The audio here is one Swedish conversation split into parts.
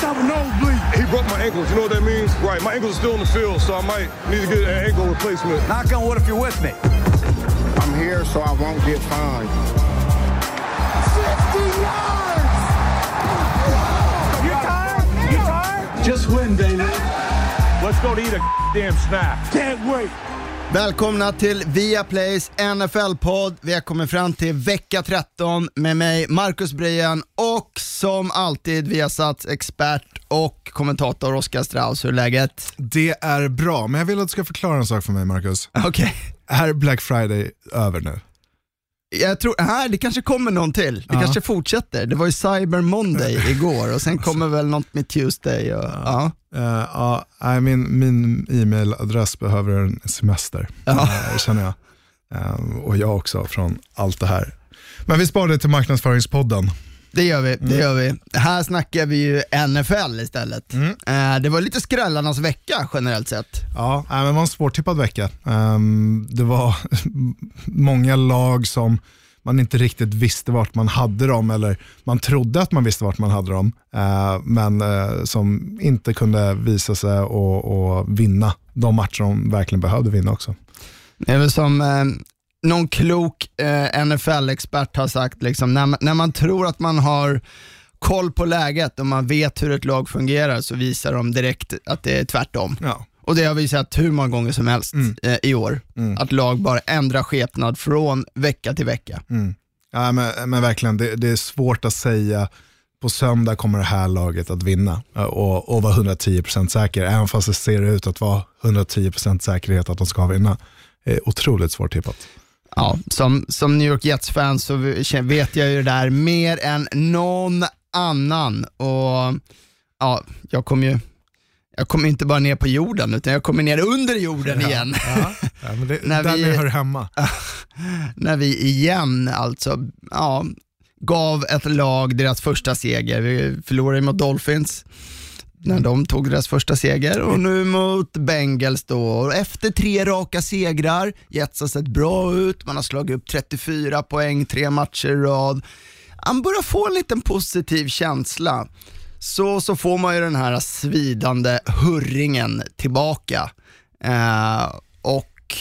must have a nosebleed. He broke my ankles. You know what that means? Right. My ankles are still in the field, so I might need to get an ankle replacement. Knock on wood if you're with me. I'm here so I won't get fined. 60 yards! You tired? You tired? Just win, baby. Let's go to eat a damn snack. Can't wait. Välkomna till Viaplays NFL-podd. Vi har kommit fram till vecka 13 med mig, Marcus Brien och som alltid Viasats expert och kommentator Oskar Strauss. Hur är läget? Det är bra, men jag vill att du ska förklara en sak för mig Marcus. Okej. Är Black Friday över nu? Jag tror, här, det kanske kommer någon till. Det Ja. kanske fortsätter. Det var ju Cyber Monday igår och sen kommer väl något med Tuesday. Och, ja. Ja, nej, min, min e-mailadress behöver en semester, Ja. eh, känner jag. Eh, och jag också från allt det här. Men vi sparar det till marknadsföringspodden. Det gör vi, Mm. det gör vi. Här snackar vi ju NFL istället. Mm. Eh, det var lite skrällarnas vecka generellt sett. Ja, men det var en svårtippad vecka. Ehm, det var många lag som man inte riktigt visste vart man hade dem, eller man trodde att man visste vart man hade dem, eh, men eh, som inte kunde visa sig och, och vinna de matcher de verkligen behövde vinna också. Det är väl som eh, någon klok eh, NFL-expert har sagt, liksom, när, man, när man tror att man har koll på läget och man vet hur ett lag fungerar så visar de direkt att det är tvärtom. Ja. Och det har vi sett hur många gånger som helst Mm. eh, i år. Mm. Att lag bara ändrar skepnad från vecka till vecka. Mm. Ja, men, men verkligen, det, det är svårt att säga på söndag kommer det här laget att vinna eh, och, och vara 110% säker, även fast det ser ut att vara 110% säkerhet att de ska vinna. Är otroligt svårt tippat. Ja, som, som New York Jets-fan så vet jag ju det där mer än någon annan. Och ja, Jag kommer ju jag kommer inte bara ner på jorden, utan jag kommer ner under jorden igen. Ja, ja, men det, När där vi- vi hör hemma. När vi igen alltså, ja, gav ett lag deras första seger. Vi förlorade mot Dolphins när de tog deras första seger och nu mot Bengals då. Och Efter tre raka segrar, Jets har sett bra ut, man har slagit upp 34 poäng tre matcher i rad. Man börjar få en liten positiv känsla. Så, så får man ju den här svidande hurringen tillbaka. Eh, och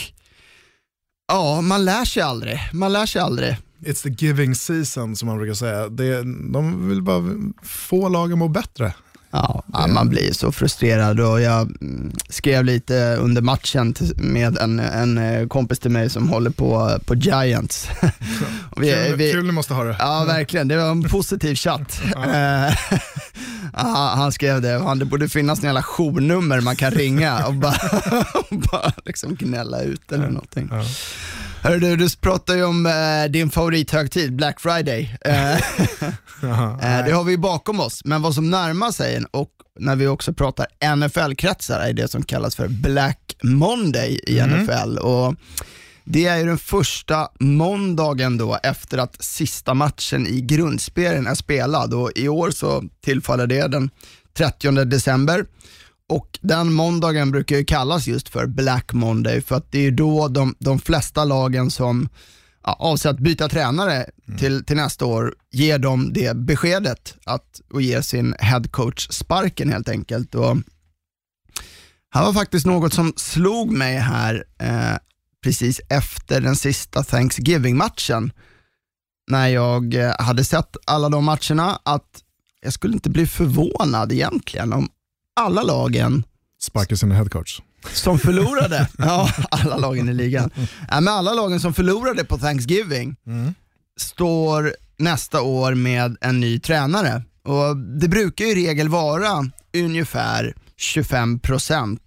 ja, man lär sig aldrig. Man lär sig aldrig. It's the giving season som man brukar säga. Det, de vill bara få lagen må bättre. Ja, ja, man blir så frustrerad och jag mm, skrev lite under matchen med en, en eh, kompis till mig som håller på, på Giants. Vi- Kul, vi- kul ni måste ha det. Ja, verkligen. Det var en positiv chatt. Ja, han skrev det, han, det borde finnas en jävla journummer man kan ringa och bara, och bara liksom gnälla ut eller någonting. Hörru du, du pratar ju om eh, din favorithögtid, Black Friday. Eh, Eh, det har vi bakom oss, men vad som närmar sig en och när vi också pratar NFL-kretsar är det som kallas för Black Monday i Mm. NFL. Och det är ju den första måndagen då efter att sista matchen i grundspelen är spelad och i år så tillfaller det den 30 december. Och den måndagen brukar ju kallas just för Black Monday för att det är ju då de, de flesta lagen som ja, avser att byta tränare till, till nästa år ger dem det beskedet att, och ger sin headcoach sparken helt enkelt. Och här var faktiskt något som slog mig här eh, precis efter den sista Thanksgiving-matchen. När jag eh, hade sett alla de matcherna, att jag skulle inte bli förvånad egentligen om alla lagen Sparka sina headcoach. som förlorade, ja alla lagen i ligan, ja, men alla lagen som förlorade på Thanksgiving står nästa år med en ny tränare. Och Det brukar ju i regel vara ungefär 25%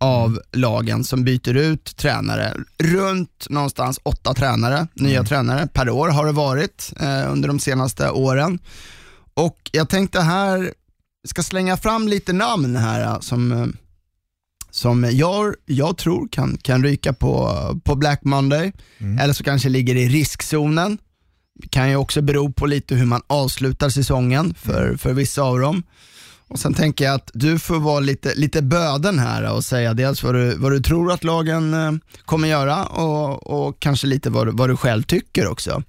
av lagen som byter ut tränare. Runt någonstans åtta tränare, nya tränare per år har det varit eh, under de senaste åren. Och jag tänkte här, ska slänga fram lite namn här eh, som eh, som jag, jag tror kan, kan ryka på, på Black Monday, eller så kanske ligger i riskzonen. Det kan ju också bero på lite hur man avslutar säsongen för, för vissa av dem. Och Sen tänker jag att du får vara lite, lite böden här och säga dels vad du, vad du tror att lagen eh, kommer göra och, och kanske lite vad, vad du själv tycker också.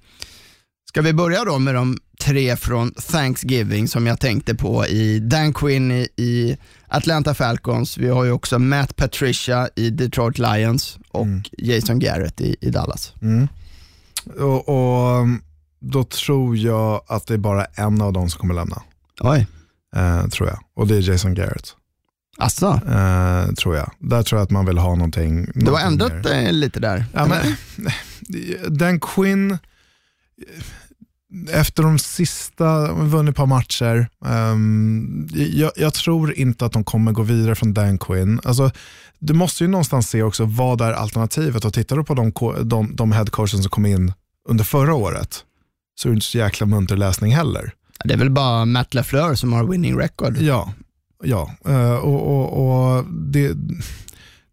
Ska vi börja då med de tre från Thanksgiving som jag tänkte på i Dan Quinn i, i Atlanta Falcons. Vi har ju också Matt Patricia i Detroit Lions och Jason Garrett i, i Dallas. Och, och um, då tror jag att det är bara en av dem som kommer lämna. Oj, Eh, tror jag. Och det är Jason Garrett. asså? Eh, tror jag. Där tror jag att man vill ha någonting. Du har ändrat lite där. Ja, men, Dan Quinn, efter de sista, vunnit ett par matcher, ehm, jag, jag tror inte att de kommer gå vidare från Dan Quinn. Alltså, du måste ju någonstans se också vad är alternativet och tittar du på de, de, de headcoachen som kom in under förra året så är det inte så jäkla munter läsning heller. Det är väl bara Matt LaFleur som har winning record. Ja, ja. Eh, och, och, och det,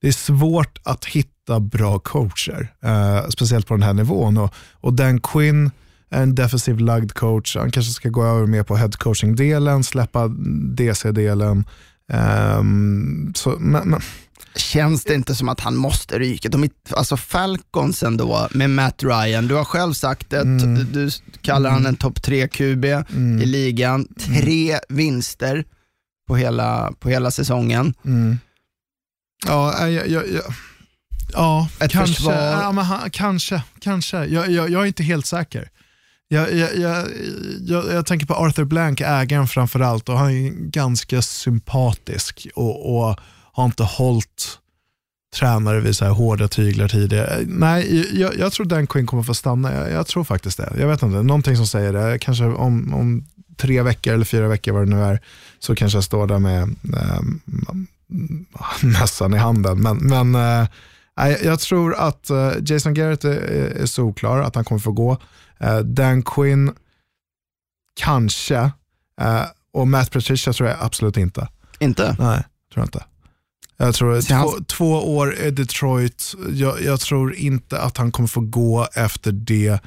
det är svårt att hitta bra coacher, eh, speciellt på den här nivån. Och, och Dan Quinn en defensiv lagd coach. Han kanske ska gå över mer på head coaching-delen, släppa DC-delen. Ehm, så, men, men, Känns det inte som att han måste ryka? De, är- alltså Falcons ändå med Matt Ryan, du har själv sagt det, Mm. du kallar han en topp 3 QB i ligan, tre vinster på hela, på hela säsongen. mm. Ja, jag, jag, jag, ja Ett kanske. försvar. Ja, men, han- kanske, kanske. Jag, jag, jag är inte helt säker. Jag, jag, jag, jag, jag tänker på Arthur Blank, ägaren framförallt, och han är ganska sympatisk och, och har inte hållit tränare vid så här hårda tyglar tidigare. Nej, jag, jag tror Dan Quinn kommer få stanna. Jag, jag tror faktiskt det. Jag vet inte, någonting som säger det. Kanske om, om tre veckor eller fyra veckor vad det nu är, så kanske jag står där med eh, mössan i handen. Men, men eh, jag tror att eh, Jason Garrett är, är solklar, att han kommer få gå. Eh, Dan Quinn, kanske. Eh, och Matt Patricia tror jag absolut inte. Inte? Nej, tror jag inte. Jag tror två, han- två år i Detroit, jag, jag tror inte att han kommer få gå efter det.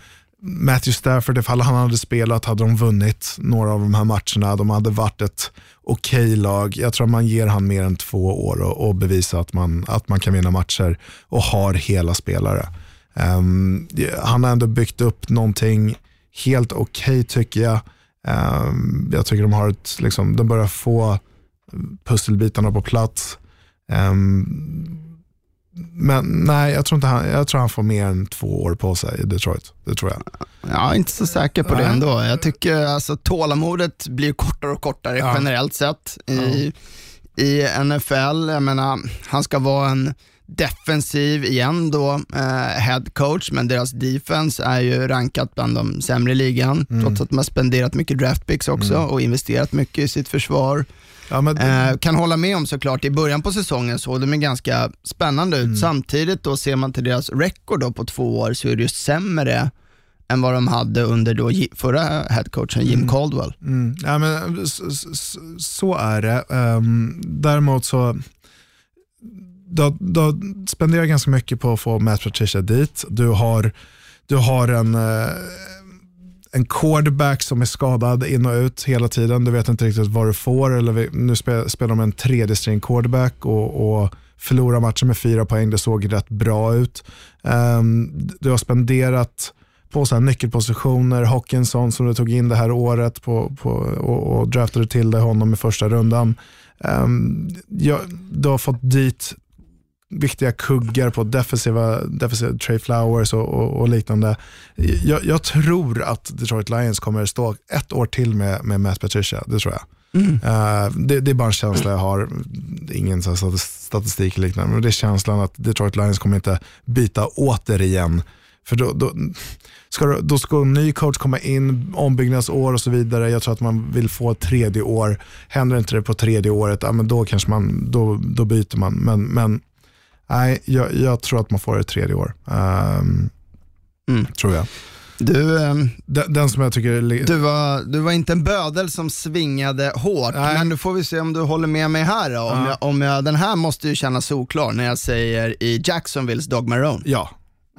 Matthew Stafford, ifall han hade spelat hade de vunnit några av de här matcherna. De hade varit ett okej lag. Jag tror man ger han mer än två år och, och bevisa att man, att man kan vinna matcher och har hela spelare. Ehm, han har ändå byggt upp någonting helt okej tycker jag. Ehm, jag tycker de har ett, liksom, de börjar få pusselbitarna på plats. Ehm, men nej, jag tror, inte han, jag tror han får mer än två år på sig i Detroit. Det tror jag. Jag är inte så säker på det ändå. Jag tycker alltså tålamodet blir kortare och kortare Ja. generellt sett i, i NFL. Jag menar, han ska vara en defensiv igen då, eh, head coach, men deras defense är ju rankat bland de sämre i ligan, Mm. trots att de har spenderat mycket draft picks också och investerat mycket i sitt försvar. Ja, men, Eh, kan hålla med om såklart, i början på säsongen såg de ganska spännande ut. Samtidigt då ser man till deras record då på två år så är det ju sämre än vad de hade under då förra headcoachen Jim Caldwell. Mm, ja, men, s- s- s- så är det. Um, däremot så du, har- du spenderar spenderat ganska mycket på att få Matt Patricia dit. Du har, du har en, eh, en quarterback som är skadad in och ut hela tiden. Du vet inte riktigt vad du får. Eller vi- nu spelar de en tredje string quarterback och, och förlorar matchen med fyra poäng. Det såg rätt bra ut. Um, du har spenderat på så här nyckelpositioner, Hawkinson som du tog in det här året på, på, och, och draftade till dig honom i första rundan. Ehm, um, ja, du har fått dit viktiga kuggar på defensiva, defensiva Trey Flowers och, och, och liknande. Jag, jag tror att Detroit Lions kommer stå ett år till med, med Matt Patricia, det tror jag. Eh, det, det är bara en känsla jag har, ingen så statistik eller liknande, men det är känslan att Detroit Lions kommer inte byta återigen. För då, då, ska, då ska en ny coach komma in, ombyggnadsår och så vidare. Jag tror att man vill få ett tredje år. Händer inte det på tredje året, ja, men då kanske man, då, då byter man. Men, men nej, jag, jag tror att man får ett tredje år. Ehm, Mm. Tror jag. Du, ehm, Den, den som jag tycker du, var, du var inte en bödel som svingade hårt, Nej. men nu får vi se om du håller med mig här då. Om Ja. jag, om jag, den här måste ju kännas solklar när jag säger i Jacksonvilles Dog Marone. Ja.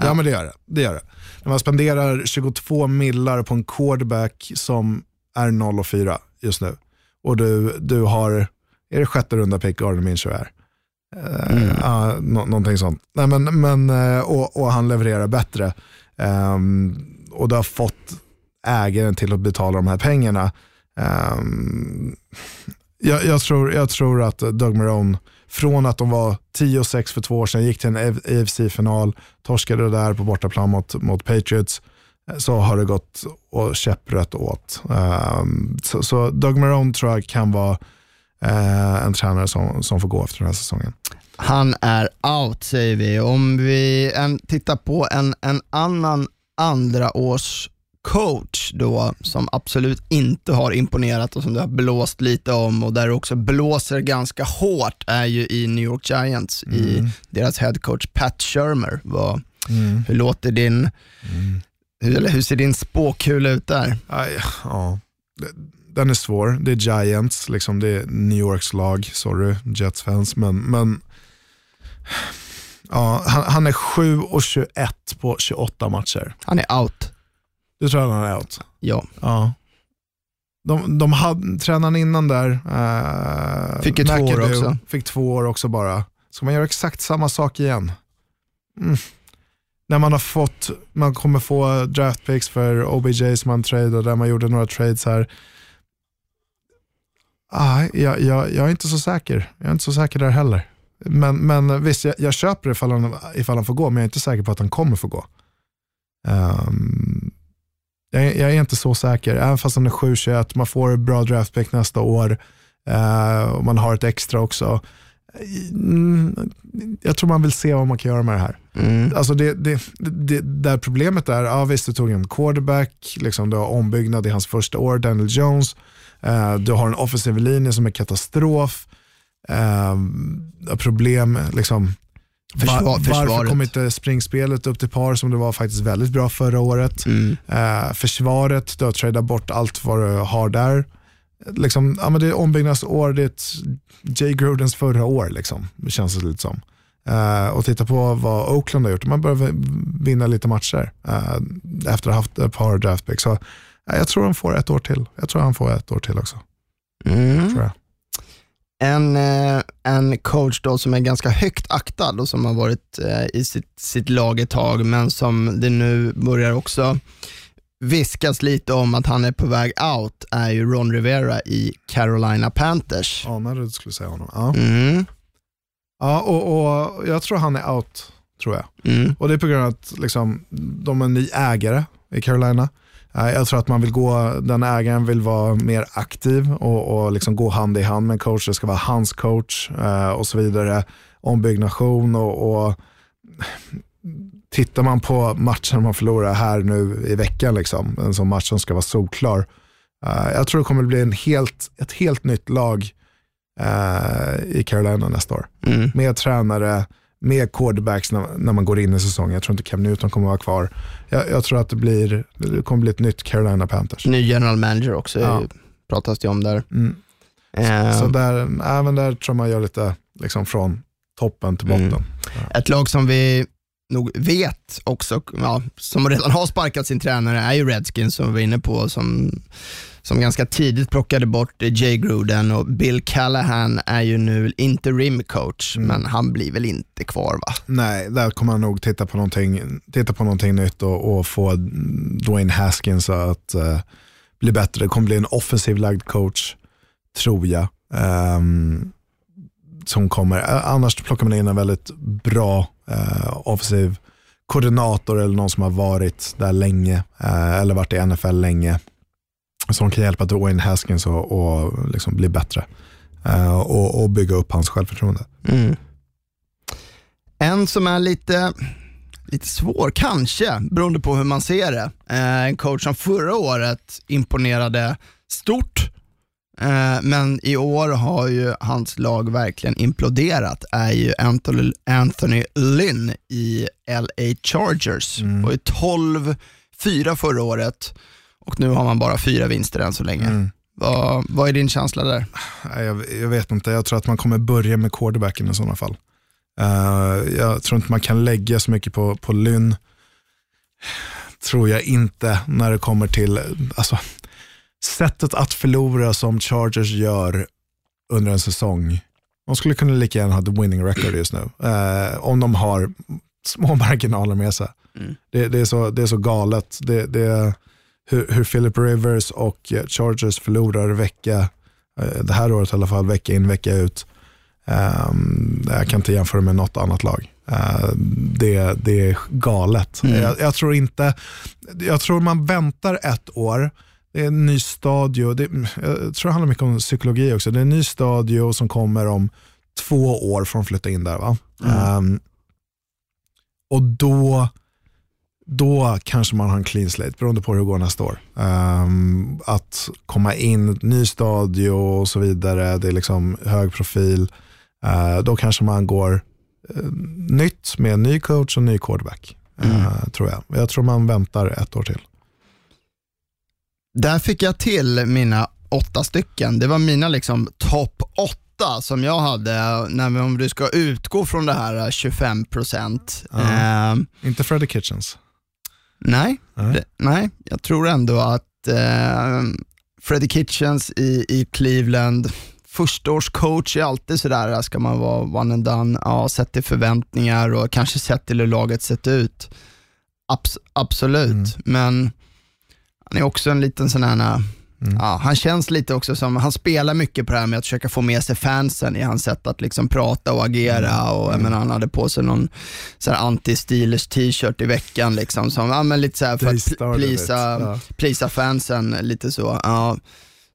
Ja, men det gör det. det gör det. När man spenderar 22 millar på en quarterback som är 0 och 4 just nu och du, du har, är det sjätte runda pick Gardner Minshew är? Uh, nå- någonting sånt. Nej, men, men, uh, och, och han levererar bättre. Um, och du har fått ägaren till att betala de här pengarna. Um, jag, jag, tror, jag tror att Doug Marone, från att de var 10-6 för två år sedan, gick till en AFC-final, torskade där på bortaplan mot, mot Patriots, eh, så har det gått och käpprätt åt. Um, så, så Doug Marone tror jag kan vara en tränare som, som får gå efter den här säsongen. Han är out säger vi. Om vi en, tittar på en, en annan andra års coach då som absolut inte har imponerat och som det har blåst lite om och där det också blåser ganska hårt är ju i New York Giants mm. i deras headcoach Pat Shermer. Vad, mm. Hur låter din, mm. hur, eller hur ser din spåkula ut där? Aj, ja. Den är svår, det är Giants, liksom, det är New Yorks lag, sorry Jets-fans, men, men ja, han, han är 7 och 21 på 28 matcher. Han är out. Du tror han är out? Ja. ja. De, de hade, tränaren innan där, eh, fick ju två år också. Fick två år också bara. Ska man göra exakt samma sak igen? Mm. När man har fått, man kommer få draft picks för OBJ som man tradade, där man gjorde några trades här. Ah, jag, jag, jag är inte så säker. Jag är inte så säker där heller. Men, men visst, jag, jag köper det ifall han, ifall han får gå, men jag är inte säker på att han kommer få gå. Um, jag, jag, är inte så säker, även fast han är 7-21, man får bra draftpick nästa år uh, och man har ett extra också. Mm, jag tror man vill se vad man kan göra med det här. Mm. Alltså det, det, det, där problemet är, ja visst du tog en quarterback, liksom, du har ombyggnad i hans första år, Daniel Jones, du har en offensiv linje som är katastrof, uh, problem, liksom, Försvar, Var, varför kom inte springspelet upp till par som det var faktiskt väldigt bra förra året? Mm. Uh, försvaret, du har tradat bort allt vad du har där. Liksom, ja, men det är ombyggnadsår, det är ett Jay Grudens förra år, liksom, känns det lite som. Uh, och titta på vad Oakland har gjort, man börjar vinna lite matcher uh, efter att ha haft ett par draftpicks. Så, jag tror han får ett år till. Jag tror han får ett år till också. Mm. En, eh, en coach då som är ganska högt aktad och som har varit eh, i sitt, sitt lag ett tag, men som det nu börjar också viskas lite om att han är på väg out, är ju Ron Rivera i Carolina Panthers. Anade du skulle säga honom. Ja, mm. ja och, och jag tror han är out, tror jag. Mm. Och det är på grund av att liksom, de är en ny ägare i Carolina. Jag tror att man vill gå, den ägaren vill vara mer aktiv och, och liksom gå hand i hand med en coach. Det ska vara hans coach eh, och så vidare. Ombyggnation och, och tittar man på matchen man förlorar här nu i veckan, liksom, en sån match som ska vara solklar. Uh, jag tror det kommer bli en helt, ett helt nytt lag uh, i Carolina nästa år. Mm. Med tränare, med quarterbacks när, när, man går in i säsongen. Jag tror inte Cam Newton kommer att vara kvar. Jag, jag, tror att det, blir, det kommer bli ett nytt Carolina Panthers. Ny general manager också ja. pratas det om där. Mm. Uh. Så, så där, även där tror man gör lite liksom från toppen till botten. Mm. Ja. Ett lag som vi nog vet också, ja, som redan har sparkat sin tränare, är ju Redskins som vi var inne på, som, som ganska tidigt plockade bort Jay Gruden och Bill Callahan är ju nu interim coach, mm. men han blir väl inte kvar va? Nej, där kommer han nog titta på någonting, titta på någonting nytt och, och få Dwayne Haskins att uh, bli bättre. Det kommer bli en offensiv lagd coach, tror jag. Um, som kommer. Annars plockar man in en väldigt bra eh, offensiv koordinator eller någon som har varit där länge eh, eller varit i NFL länge. Som kan hjälpa Dwayne Haskins att och liksom bli bättre eh, och, och, bygga upp hans självförtroende. Mm. En som är lite, lite svår, kanske, beroende på hur man ser det. Eh, en coach som förra året imponerade stort Eh, men i år har ju hans lag verkligen imploderat, är ju Anthony, Anthony Lynn i LA Chargers. Mm. var ju 12-4 förra året och nu har man bara fyra vinster än så länge. Mm. Vad, vad är din känsla där? Jag, jag, vet inte, jag tror att man kommer börja med quarterbacken i sådana fall. Uh, jag tror inte man kan lägga så mycket på, på Lynn. Tror jag inte när det kommer till, alltså, sättet att förlora som Chargers gör under en säsong, de skulle kunna lika gärna ha the winning record just nu. Eh, om de har små marginaler med sig. Mm. Det, det, är så, det är så galet. Det, det, hur, hur Philip Rivers och eh, Chargers förlorar vecka, eh, det här året i alla fall, vecka in vecka ut. Um, jag kan inte jämföra med något annat lag. Uh, det, det är galet. Mm. Jag, jag, tror inte, jag tror man väntar ett år, det är en ny stadio, det, jag tror det handlar mycket om psykologi också, det är en ny stadio som kommer om två år från att flytta in där. Va? Mm. Um, och då, då kanske man har en clean slate, beroende på hur det går nästa år. Um, att komma in, ny stadio och så vidare, det är liksom hög profil. Uh, då kanske man går uh, nytt med ny coach och ny quarterback. Uh, tror jag. jag tror man väntar ett år till. Där fick jag till mina åtta stycken. Det var mina liksom topp åtta som jag hade, när, om du ska utgå från det här 25%. Ja. Eh, Inte Freddie Kitchens. Nej, Nej. det, nej, jag tror ändå att eh, Freddie Kitchens i, i Cleveland, förstaårscoach är alltid sådär, ska man vara one and done, ja, sett till förväntningar och kanske sett till hur laget sett ut. Abs- absolut, Mm. men han är också en liten sån här, Mm. ja, han känns lite också som, han spelar mycket på det här med att försöka få med sig fansen i hans sätt att liksom prata och agera Mm. och jag menar, han hade på sig någon anti-Steelers t-shirt i veckan liksom, som, ja, men lite så här för They att plisa, Ja. plisa fansen lite så. Ja.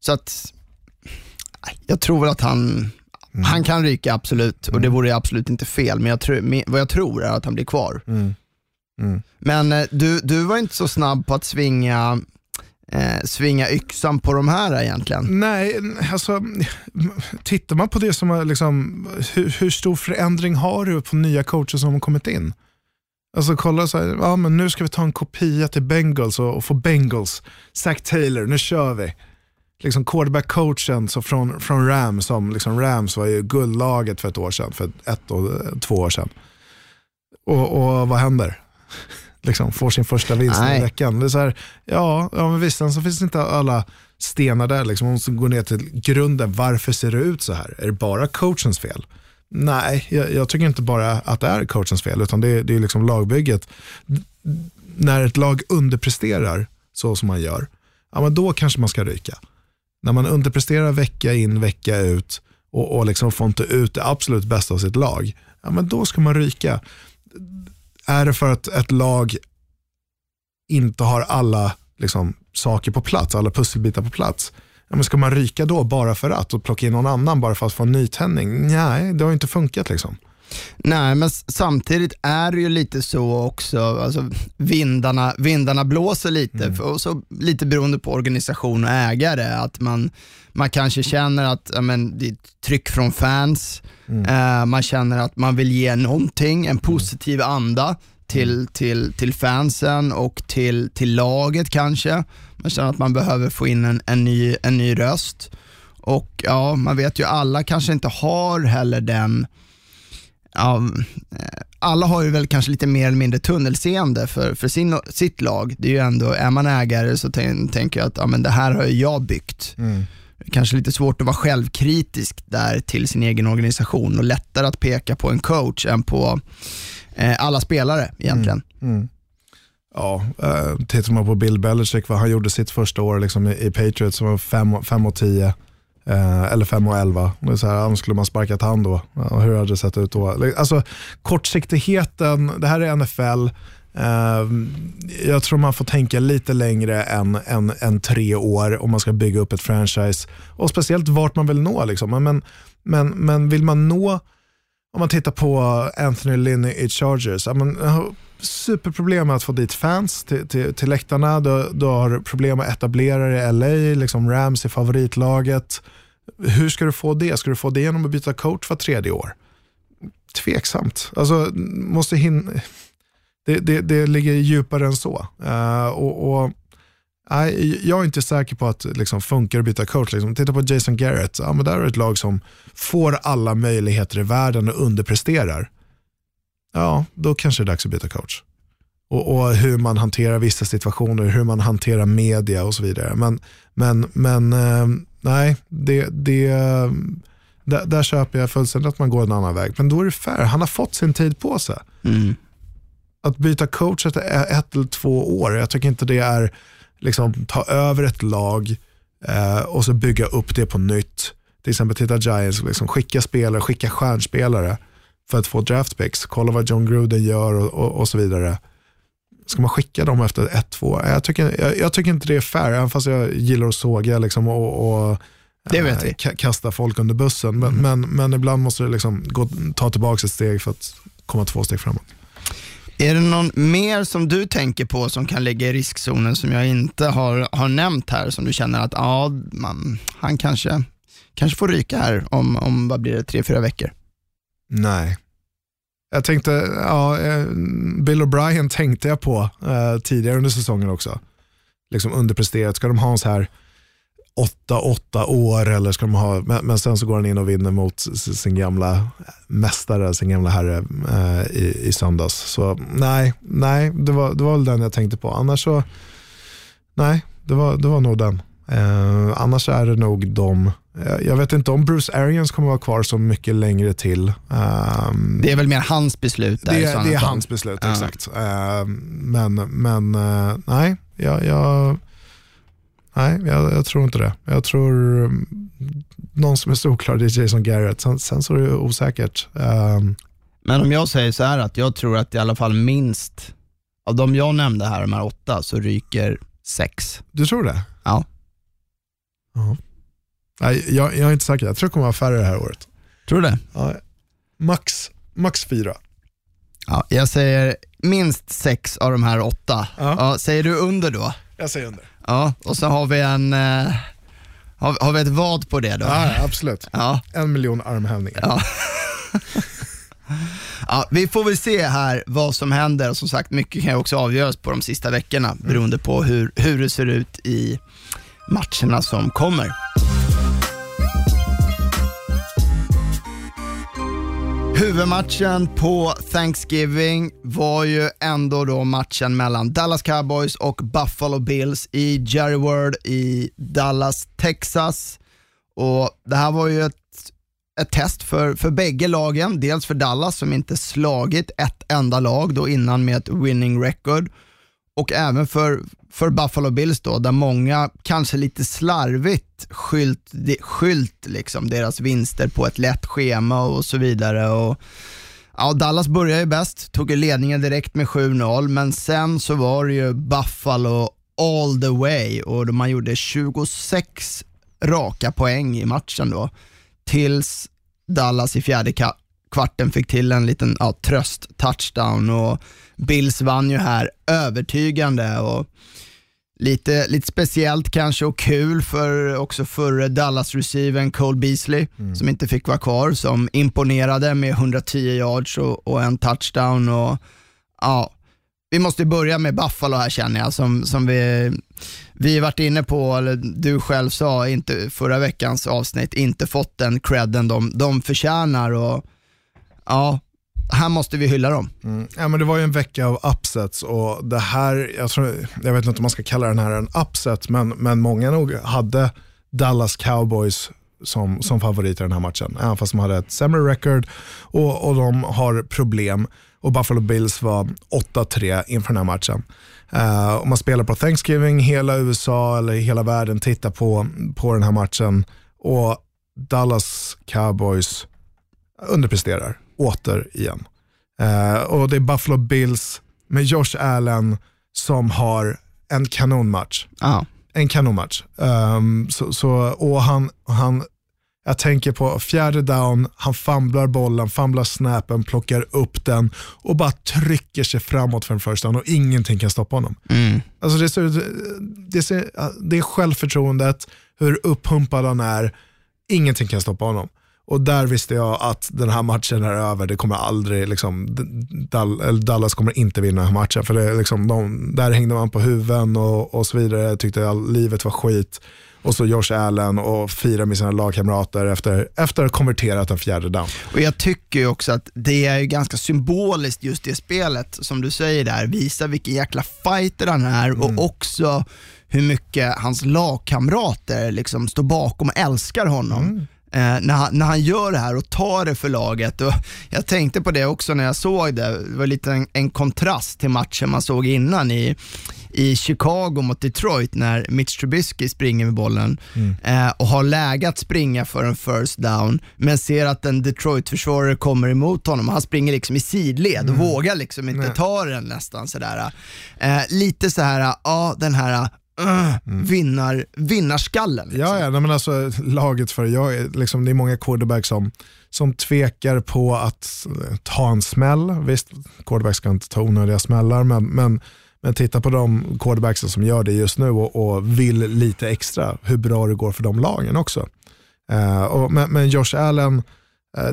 Så att, jag tror väl att han, Mm. han kan ryka absolut och det vore absolut inte fel, men jag tror, men vad jag tror är att han blir kvar. Mm. Mm. Men eh, du, du var inte så snabb på att svinga, eh, svinga yxan på de här egentligen. Nej, alltså tittar man på det som är liksom, hur, hur stor förändring har du på nya coacher som har kommit in? Alltså kolla så här, ja men nu ska vi ta en kopia till Bengals och, och få Bengals, Zack Taylor, nu kör vi. Liksom quarterback-coachen så från, från Rams, som liksom Rams var ju guldlaget för ett år sedan, för ett och två år sedan. Och, och vad händer? Liksom får sin första vinst i veckan. Det är så här, ja, ja men visst, sen så finns inte alla stenar där. Liksom. Man måste gå ner till grunden. Varför ser det ut så här? Är det bara coachens fel? Nej, jag, jag tycker inte bara att det är coachens fel, utan det, är- det är liksom lagbygget. När ett lag underpresterar så som man gör, ja, men då kanske man ska ryka. När man underpresterar vecka in, vecka ut och, och liksom får inte ut det absolut bästa av sitt lag, ja, men då ska man ryka. Är det för att ett lag inte har alla liksom, saker på plats, alla pusselbitar på plats, ja, men ska man ryka då bara för att och plocka in någon annan bara för att få en nytändning? Nej, det har inte funkat. liksom. Nej, men samtidigt är det ju lite så också, alltså, vindarna, vindarna blåser lite, för, och så lite beroende på organisation och ägare, att man, man kanske känner att men, det är tryck från fans, eh, man känner att man vill ge någonting, en positiv anda till, till, till fansen och till, till laget kanske. Man känner att man behöver få in en, en, ny, en ny röst. Och ja, man vet ju alla kanske inte har heller den ja, eh, alla har ju väl kanske lite mer eller mindre tunnelseende för, för sin, sitt lag. Det är ju ändå, är man ägare så tän- tänker jag att ja, men det här har ju jag byggt. Är kanske lite svårt att vara självkritisk där till sin egen organisation och lättare att peka på en coach än på eh, alla spelare egentligen. Ja, eh, tittar man på Bill Belichick, vad han gjorde sitt första år liksom, i, i Patriots, som var 5 och 10. Eh, eller 5 och 11. Det är så här, skulle man sparkat han då? Ja, hur hade det sett ut då? Alltså, kortsiktigheten, det här är NFL. Eh, jag tror man får tänka lite längre än, än, än tre år om man ska bygga upp ett franchise. Och speciellt vart man vill nå. Liksom. Men, men, men vill man nå om man tittar på Anthony Lynn i Chargers, superproblem med att få dit fans till, till, till läktarna. Du, du har problem att etablera dig i LA, liksom Rams är favoritlaget. Hur ska du få det? Ska du få det genom att byta coach var tredje år? Tveksamt. Alltså, måste hin- det, det, det ligger djupare än så. Uh, och, och, nej, jag är inte säker på att det liksom, funkar att byta coach. Liksom. Titta på Jason Garrett, ja, men där är ett lag som får alla möjligheter i världen och underpresterar. Ja, då kanske det är dags att byta coach. Och, och hur man hanterar vissa situationer, hur man hanterar media och så vidare. Men, men, men eh, nej, det, det, eh, där, där köper jag fullständigt att man går en annan väg. Men då är det fair, han har fått sin tid på sig Mm. att byta coach efter ett eller två år, jag tycker inte det är liksom ta över ett lag eh, och så bygga upp det på nytt. Till exempel titta Giants, liksom, skicka spelare, skicka stjärnspelare för att få draftpicks. Kolla vad John Gruden gör och, och, och så vidare. Ska man skicka dem efter ett, två? Jag tycker, jag, jag tycker inte det är fair, även fast jag gillar att såga liksom, och, och Det vet vi. eh, ka- kasta folk under bussen. Men, men, men ibland måste det liksom gå, ta tillbaka ett steg för att komma två steg framåt. Är det någon mer som du tänker på som kan ligga i riskzonen som jag inte har, har nämnt här som du känner att ja, man, han kanske, kanske får ryka här om, om vad blir det, tre, fyra veckor? Nej. Jag tänkte, ja, eh, Bill O'Brien tänkte jag på eh, tidigare under säsongen också. Liksom underpresterat. Ska de ha en så här 8-8 år eller ska de ha, men, men sen så går han in och vinner mot sin gamla mästare, sin gamla herre eh, i, i söndags. Så nej, nej det, var, det var väl den jag tänkte på. Annars så, nej, det var, det var nog den. Eh, annars är det nog de, eh, jag vet inte om Bruce Arians kommer vara kvar så mycket längre till. Ehm, Det är väl mer hans beslut där det, sådana det är hans beslut, Ja. exakt. Eh, men men eh, nej, jag, jag, nej jag, jag tror inte det. Jag tror mm, någon som är solklar det är Jason Garrett. Sen, sen så är det osäkert. Eh, Men om jag säger så här att jag tror att i alla fall minst, av de jag nämnde här, de här åtta, så ryker sex. du tror det? Ja. Ja. Nej, jag, jag är inte säker. Jag tror det kommer vara färre det här året. Tror du det? Ja, max, max fyra. Ja, jag säger minst sex av de här åtta. Ja. Ja, säger du under då? Jag säger under. Ja, och så har vi en, eh, har, har vi ett vad på det då? Ja, absolut. Ja. En miljon armhävningar. Ja. Ja, vi får väl se här vad som händer och som sagt mycket kan ju också avgöras på de sista veckorna beroende på hur, hur det ser ut i matcherna som kommer. Huvudmatchen på Thanksgiving var ju ändå då matchen mellan Dallas Cowboys och Buffalo Bills i Jerry World i Dallas, Texas. Och Det här var ju ett, ett test för, för bägge lagen. Dels för Dallas som inte slagit ett enda lag då innan med ett winning record och även för, för Buffalo Bills då, där många kanske lite slarvigt skylt, de- skylt liksom deras vinster på ett lätt schema och så vidare. Och, ja, Dallas började ju bäst, tog ju ledningen direkt med 7-0, men sen så var det ju Buffalo all the way och man gjorde 26 raka poäng i matchen då, tills Dallas i fjärde kvarten fick till en liten ja, tröst-touchdown och Bills vann ju här övertygande och lite, lite speciellt kanske och kul för också förre Dallas-receiven Cole Beasley som inte fick vara kvar, som imponerade med 110 yards och, och en touchdown. Och, ja, vi måste börja med Buffalo här känner jag, som, som vi, vi varit inne på, eller du själv sa inte förra veckans avsnitt, inte fått den credden de, de förtjänar. Och, ja, här måste vi hylla dem. Mm. Ja, men det var ju en vecka av upsets och det här, jag, tror, jag vet inte om man ska kalla den här en upset, men, men många nog hade Dallas Cowboys som, som favorit i den här matchen. Även fast de hade ett sämre record och, och de har problem. Och Buffalo Bills var 8-3 inför den här matchen. Uh, om man spelar på Thanksgiving, hela USA eller hela världen tittar på, på den här matchen och Dallas Cowboys underpresterar återigen. Eh, och det är Buffalo Bills med Josh Allen som har en kanonmatch. Ja. En kanonmatch. Um, så, så, och han, han, jag tänker på fjärde down, han famlar bollen, famlar snappen, plockar upp den och bara trycker sig framåt för en first down och ingenting kan stoppa honom. Mm. Alltså det, ser, det, ser, det är självförtroendet, hur uppumpad han är, ingenting kan stoppa honom. Och där visste jag att den här matchen är över, det kommer aldrig, liksom, Dallas kommer inte vinna den här matchen. För det, liksom, de, där hängde man på huven och, och så vidare, jag tyckte att livet var skit. Och så Josh Allen och fira med sina lagkamrater efter, efter att ha konverterat en fjärde down. Och jag tycker ju också att det är ganska symboliskt just det spelet, som du säger där, visar vilken jäkla fighter han är och också hur mycket hans lagkamrater liksom står bakom och älskar honom. Eh, när, han, när han gör det här och tar det för laget. Och jag tänkte på det också när jag såg det, det var lite en, en kontrast till matchen man såg innan i, i Chicago mot Detroit när Mitch Trubisky springer med bollen eh, och har läge att springa för en first down, men ser att en Detroit-försvarare kommer emot honom. Han springer liksom i sidled och vågar liksom inte Nej. ta den nästan sådär. Eh, lite så här, ja den här uh, vinnar, vinnarskallen. Liksom. Ja, ja men alltså, laget för, jag, är- liksom, det är många quarterbacks som, som tvekar på att eh, ta en smäll. Visst, quarterbacks ska inte ta onödiga smällar, men, men, men titta på de quarterbacksen som gör det just nu och, och vill lite extra, hur bra det går för de lagen också. Eh, och, men, men Josh Allen,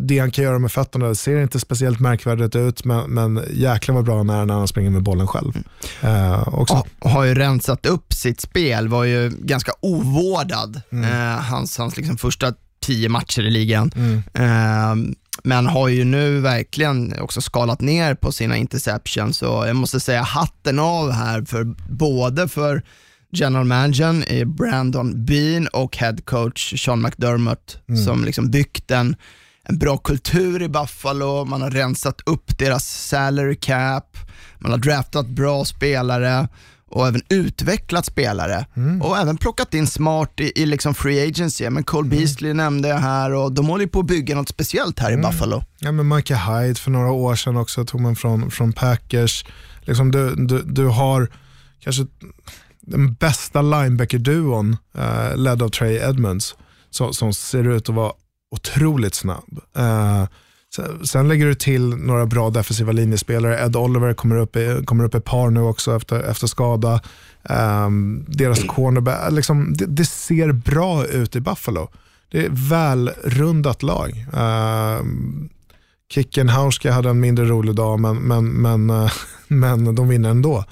det han kan göra med fötterna ser inte speciellt märkvärdigt ut, men, men jäklar vad bra han är när han springer med bollen själv. Eh, också. och har ju rensat upp sitt spel, var ju ganska ovårdad eh, hans, hans liksom första tio matcher i ligan. Eh, men har ju nu verkligen också skalat ner på sina interceptions och jag måste säga hatten av här för både för general managern Brandon Bean och head coach Sean McDermott som liksom byggt en, en bra kultur i Buffalo, man har rensat upp deras salary cap, man har draftat bra spelare och även utvecklat spelare och även plockat in smart i, i liksom free agency. Men Cole Beasley nämnde jag här och de håller ju på att bygga något speciellt här i Buffalo. Ja, men Micah Hyde för några år sedan också tog man från, från Packers. Liksom du, du, du har kanske den bästa linebacker-duon uh, ledd av Trey Edmonds som, som ser ut att vara otroligt snabb. Eh, sen, lägger du till några bra defensiva linjespelare. Ed Oliver kommer upp i, kommer upp i par nu också efter, efter skada. Um, deras cornerback, liksom, det, det ser bra ut i Buffalo. Det är välrundat lag. Um, Kickenhauska hade en mindre rolig dag, men, men, men, eh, men de vinner ändå.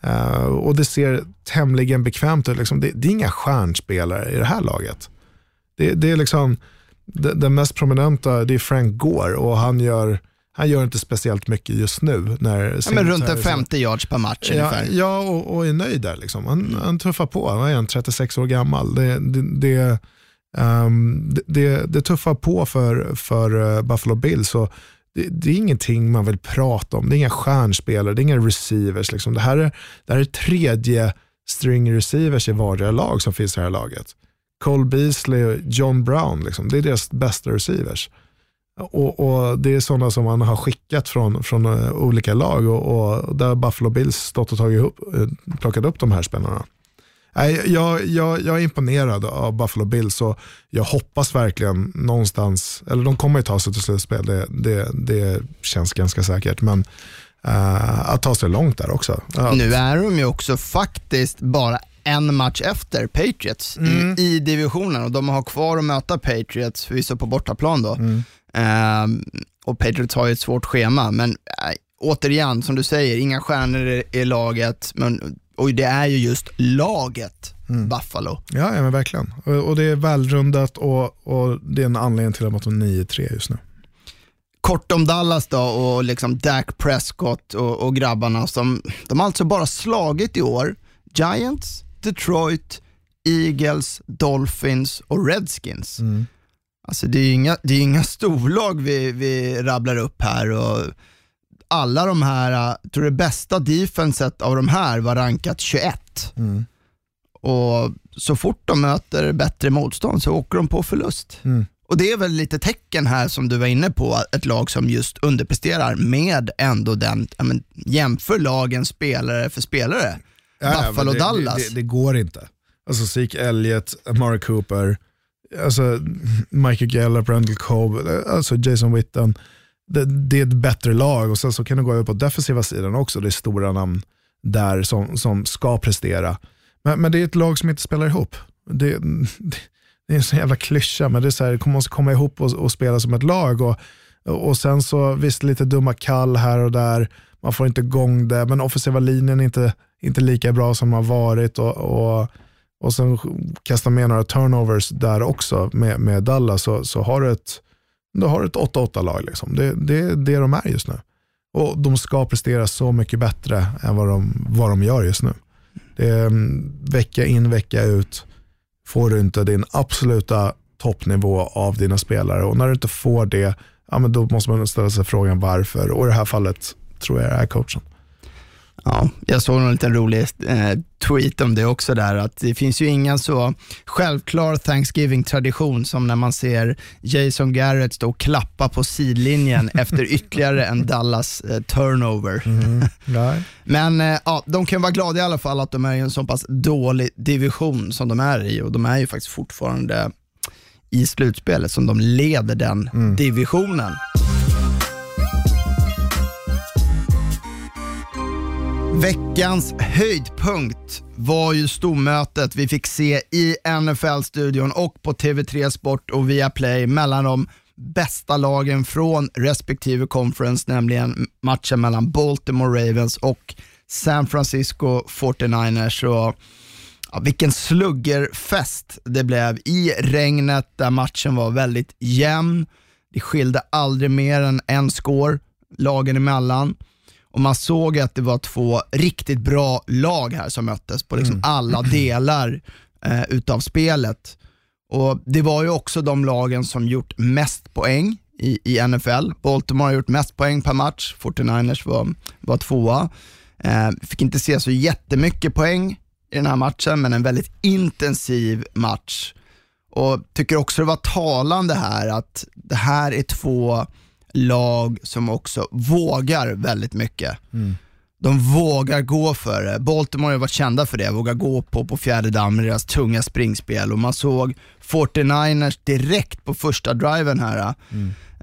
Eh, och det ser tämligen bekvämt ut. Liksom. Det, det är inga stjärnspelare i det här laget. Det, det är liksom, den mest prominenta det är Frank Gore och han gör, han gör inte speciellt mycket just nu. När Ja, men runt en Singletary- 50 yards per match Ja, ungefär. ja och, och är nöjd där. Liksom. Han, han tuffar på, han är en 36 år gammal. Det, det, det, det, det, det tuffar på för, för eh, Buffalo Bills. Och det, det är ingenting man vill prata om. Det är inga stjärnspelare, det är inga receivers. Liksom. Det, här är, det här är tredje string receivers i vardera lag som finns i det här laget. Cole Beasley och John Brown, liksom. det är deras bästa receivers. Och, och Det är sådana som man har skickat från, från eh, olika lag och, och där har Buffalo Bills stått och tagit ihop, eh, plockat upp de här spelarna. Nej, jag, jag, jag är imponerad av Buffalo Bills och jag hoppas verkligen någonstans, eller de kommer ju ta sig till slutspel, det, det, det känns ganska säkert, men Uh, att ta sig långt där också. Ja, Nu är de ju också faktiskt bara en match efter Patriots Mm. i, i divisionen och de har kvar att möta Patriots, förvisso på bortaplan då. Mm. Ehm, och Patriots har ju ett svårt schema, men äh, återigen, som du säger, inga stjärnor i, i laget, men, och det är ju just laget Mm. Buffalo. Ja, ja men verkligen. Och, och det är välrundat och, och det är en anledning till att de är 9-3 just nu. Kort om Dallas då och liksom Dak Prescott och, och grabbarna som, de har alltså bara slagit i år Giants, Detroit, Eagles, Dolphins och Redskins. Alltså det är inga, det är inga storlag vi, vi rabblar upp här och alla de här, jag tror det bästa defenset av de här var rankat 21. Och så fort de möter bättre motstånd så åker de på förlust. Och det är väl lite tecken här som du var inne på, ett lag som just underpresterar med ändå den, ja, men, jämför lagen spelare för spelare. Ja, Buffalo det, Dallas. Det, det, det går inte. Alltså Zeke Elliott, Amari Cooper, alltså Michael Gallup, Randall Cobb, alltså Jason Witten. Det, det är ett bättre lag och sen så kan du gå över på defensiva sidan också. Det är stora namn där som, som ska prestera. Men, men det är ett lag som inte spelar ihop. Det, det, det är en sån jävla klyscha, men det är så här, man måste komma ihop och, och spela som ett lag. Och, och sen så visst lite dumma kall här och där. Man får inte igång det, men offensiva linjen är inte, inte lika bra som de har varit. Och, och, och sen kastar med några turnovers där också med, med Dallas så, så har du ett, du har ett 8-8-lag. Liksom. Det, det är det de är just nu. Och de ska prestera så mycket bättre än vad de, vad de gör just nu. Det är, mm, vecka in, vecka ut får du inte din absoluta toppnivå av dina spelare och när du inte får det, ja, men då måste man ställa sig frågan varför och i det här fallet tror jag det är coachen. Ja, jag såg en liten rolig eh, tweet om det också där, att det finns ju ingen så självklar Thanksgiving-tradition som när man ser Jason Garrett stå och klappa på sidlinjen efter ytterligare en Dallas eh, turnover. Nej. Men eh, ja, de kan vara glada i alla fall att de är i en så pass dålig division som de är i och de är ju faktiskt fortfarande i slutspelet som de leder den divisionen. Veckans höjdpunkt var ju stormötet vi fick se i NFL-studion och på TV3 Sport och via Play mellan de bästa lagen från respektive conference, nämligen matchen mellan Baltimore Ravens och San Francisco 49ers. Och, ja, vilken sluggerfest det blev i regnet där matchen var väldigt jämn. Det skilde aldrig mer än en score lagen emellan. Och man såg att det var två riktigt bra lag här som möttes på liksom alla delar eh, utav spelet. Och Det var ju också de lagen som gjort mest poäng i, i NFL. Baltimore har gjort mest poäng per match, 49ers var, var tvåa. Eh, fick inte se så jättemycket poäng i den här matchen, men en väldigt intensiv match. Och tycker också det var talande här att det här är två lag som också vågar väldigt mycket. De vågar gå för det. Baltimore har varit kända för det, vågar gå på, på fjärde damm med deras tunga springspel och man såg 49ers direkt på första driven här.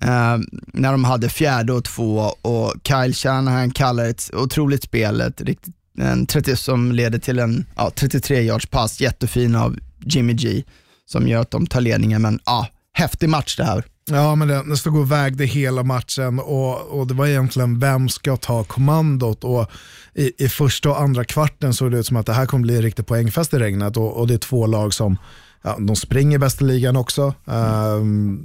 eh, när de hade fjärde och två och Kyle Shanahan kallar ett otroligt spel, ett riktigt, en 30, som leder till en ja, 33 yards pass, jättefin av Jimmy G, som gör att de tar ledningen. Men ja, häftig match det här. Ja, men den, den stod och vägde hela matchen och, och det var egentligen vem ska ta kommandot. Och i, I första och andra kvarten såg det ut som att det här kommer bli en riktig poängfest i regnet och, och det är två lag som ja, de springer bäst i ligan också. Um,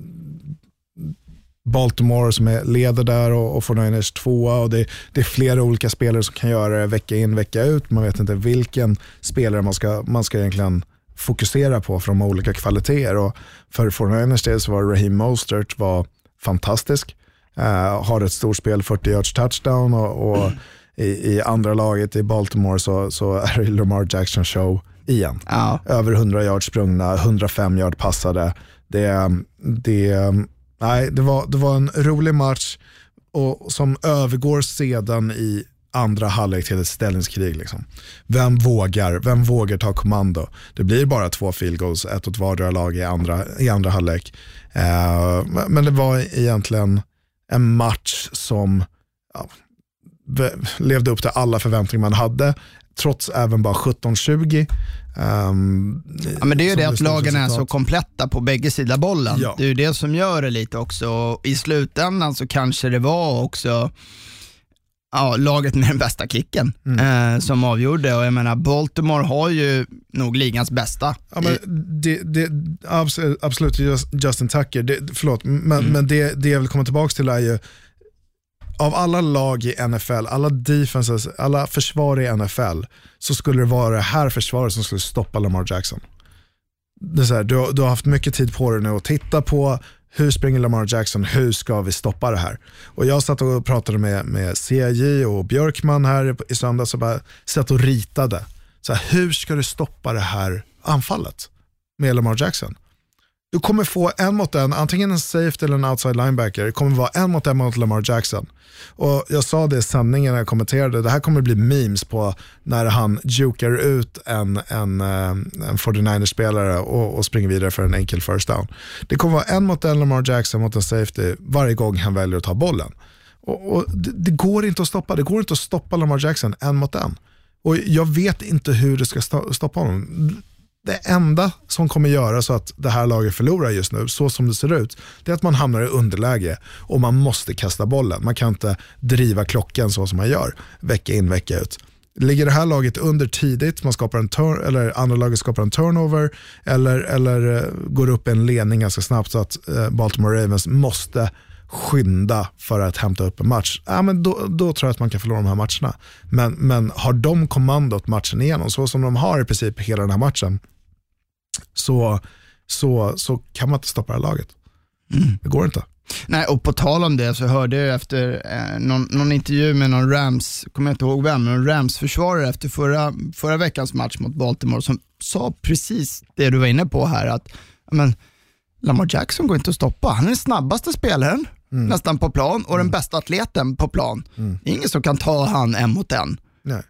Baltimore som är leder där och, och 49ers tvåa och det, det är flera olika spelare som kan göra det vecka in vecka ut. Man vet inte vilken spelare man ska, man ska egentligen fokusera på för de har olika kvaliteter. Och för 49ers del så var Raheem Mostert var fantastisk. Uh, har ett stort spel, 40 yards touchdown och, och i, i andra laget i Baltimore så, så är det Lamar Jackson show igen. Ja. Över 100 yards sprungna, 105 yard passade. Det, det, nej, det, var, det var en rolig match och som övergår sedan i andra halvlek till ett ställningskrig. Liksom. Vem vågar? Vem vågar ta kommando? Det blir bara två field goals, ett åt vardera lag i andra, i andra halvlek. Eh, men det var egentligen en match som ja, levde upp till alla förväntningar man hade, trots även bara 17-20. Um, Ja, men det är ju det att lagen är så kompletta på bägge sidor bollen. Ja. Det är ju det som gör det lite också. I slutändan så kanske det var också ja, laget med den bästa kicken Mm. eh, som avgjorde. Och jag menar, Baltimore har ju nog ligans bästa. Ja, men det, det, abs- absolut, just- Justin Tucker, det, förlåt, men, men det, det jag vill komma tillbaka till är ju, av alla lag i NFL, alla defenses, alla försvar i NFL, så skulle det vara det här försvaret som skulle stoppa Lamar Jackson. Det är här, du, du har haft mycket tid på dig nu att titta på hur springer Lamar Jackson, hur ska vi stoppa det här? Och jag satt och pratade med, med CJ och Björkman här i söndags och bara satt och ritade. Så här, hur ska du stoppa det här anfallet med Lamar Jackson? Du kommer få en mot en, antingen en safety eller en outside linebacker. Det kommer vara en mot en mot Lamar Jackson. Och Jag sa det i sändningen när jag kommenterade, det här kommer bli memes på när han jukar ut en, en, eh, en 49ers-spelare och, och springer vidare för en enkel first down. Det kommer vara en mot en Lamar Jackson mot en safety varje gång han väljer att ta bollen. Och, och det, det går inte att stoppa, det går inte att stoppa Lamar Jackson en mot en. Och jag vet inte hur det ska stoppa honom. Det enda som kommer göra så att det här laget förlorar just nu, så som det ser ut, det är att man hamnar i underläge och man måste kasta bollen. Man kan inte driva klockan så som man gör vecka in vecka ut. Ligger det här laget under tidigt, man skapar en turn, eller andra laget skapar en turnover eller, eller eh, går upp i en ledning ganska snabbt så att eh, Baltimore Ravens måste skynda för att hämta upp en match, ja, men då, då tror jag att man kan förlora de här matcherna. Men, men har de kommandot matchen igenom, så som de har i princip hela den här matchen, så, så, så kan man inte stoppa det här laget. Det går inte. Nej, och på tal om det så hörde jag efter eh, någon, någon intervju med någon Rams, kommer jag inte ihåg vem, men en Rams-försvarare efter förra, förra veckans match mot Baltimore som sa precis det du var inne på här, att men, Lamar Jackson går inte att stoppa. Han är den snabbaste spelaren Mm. nästan på plan och den bästa atleten på plan. Det är ingen som kan ta han en mot en. Nej.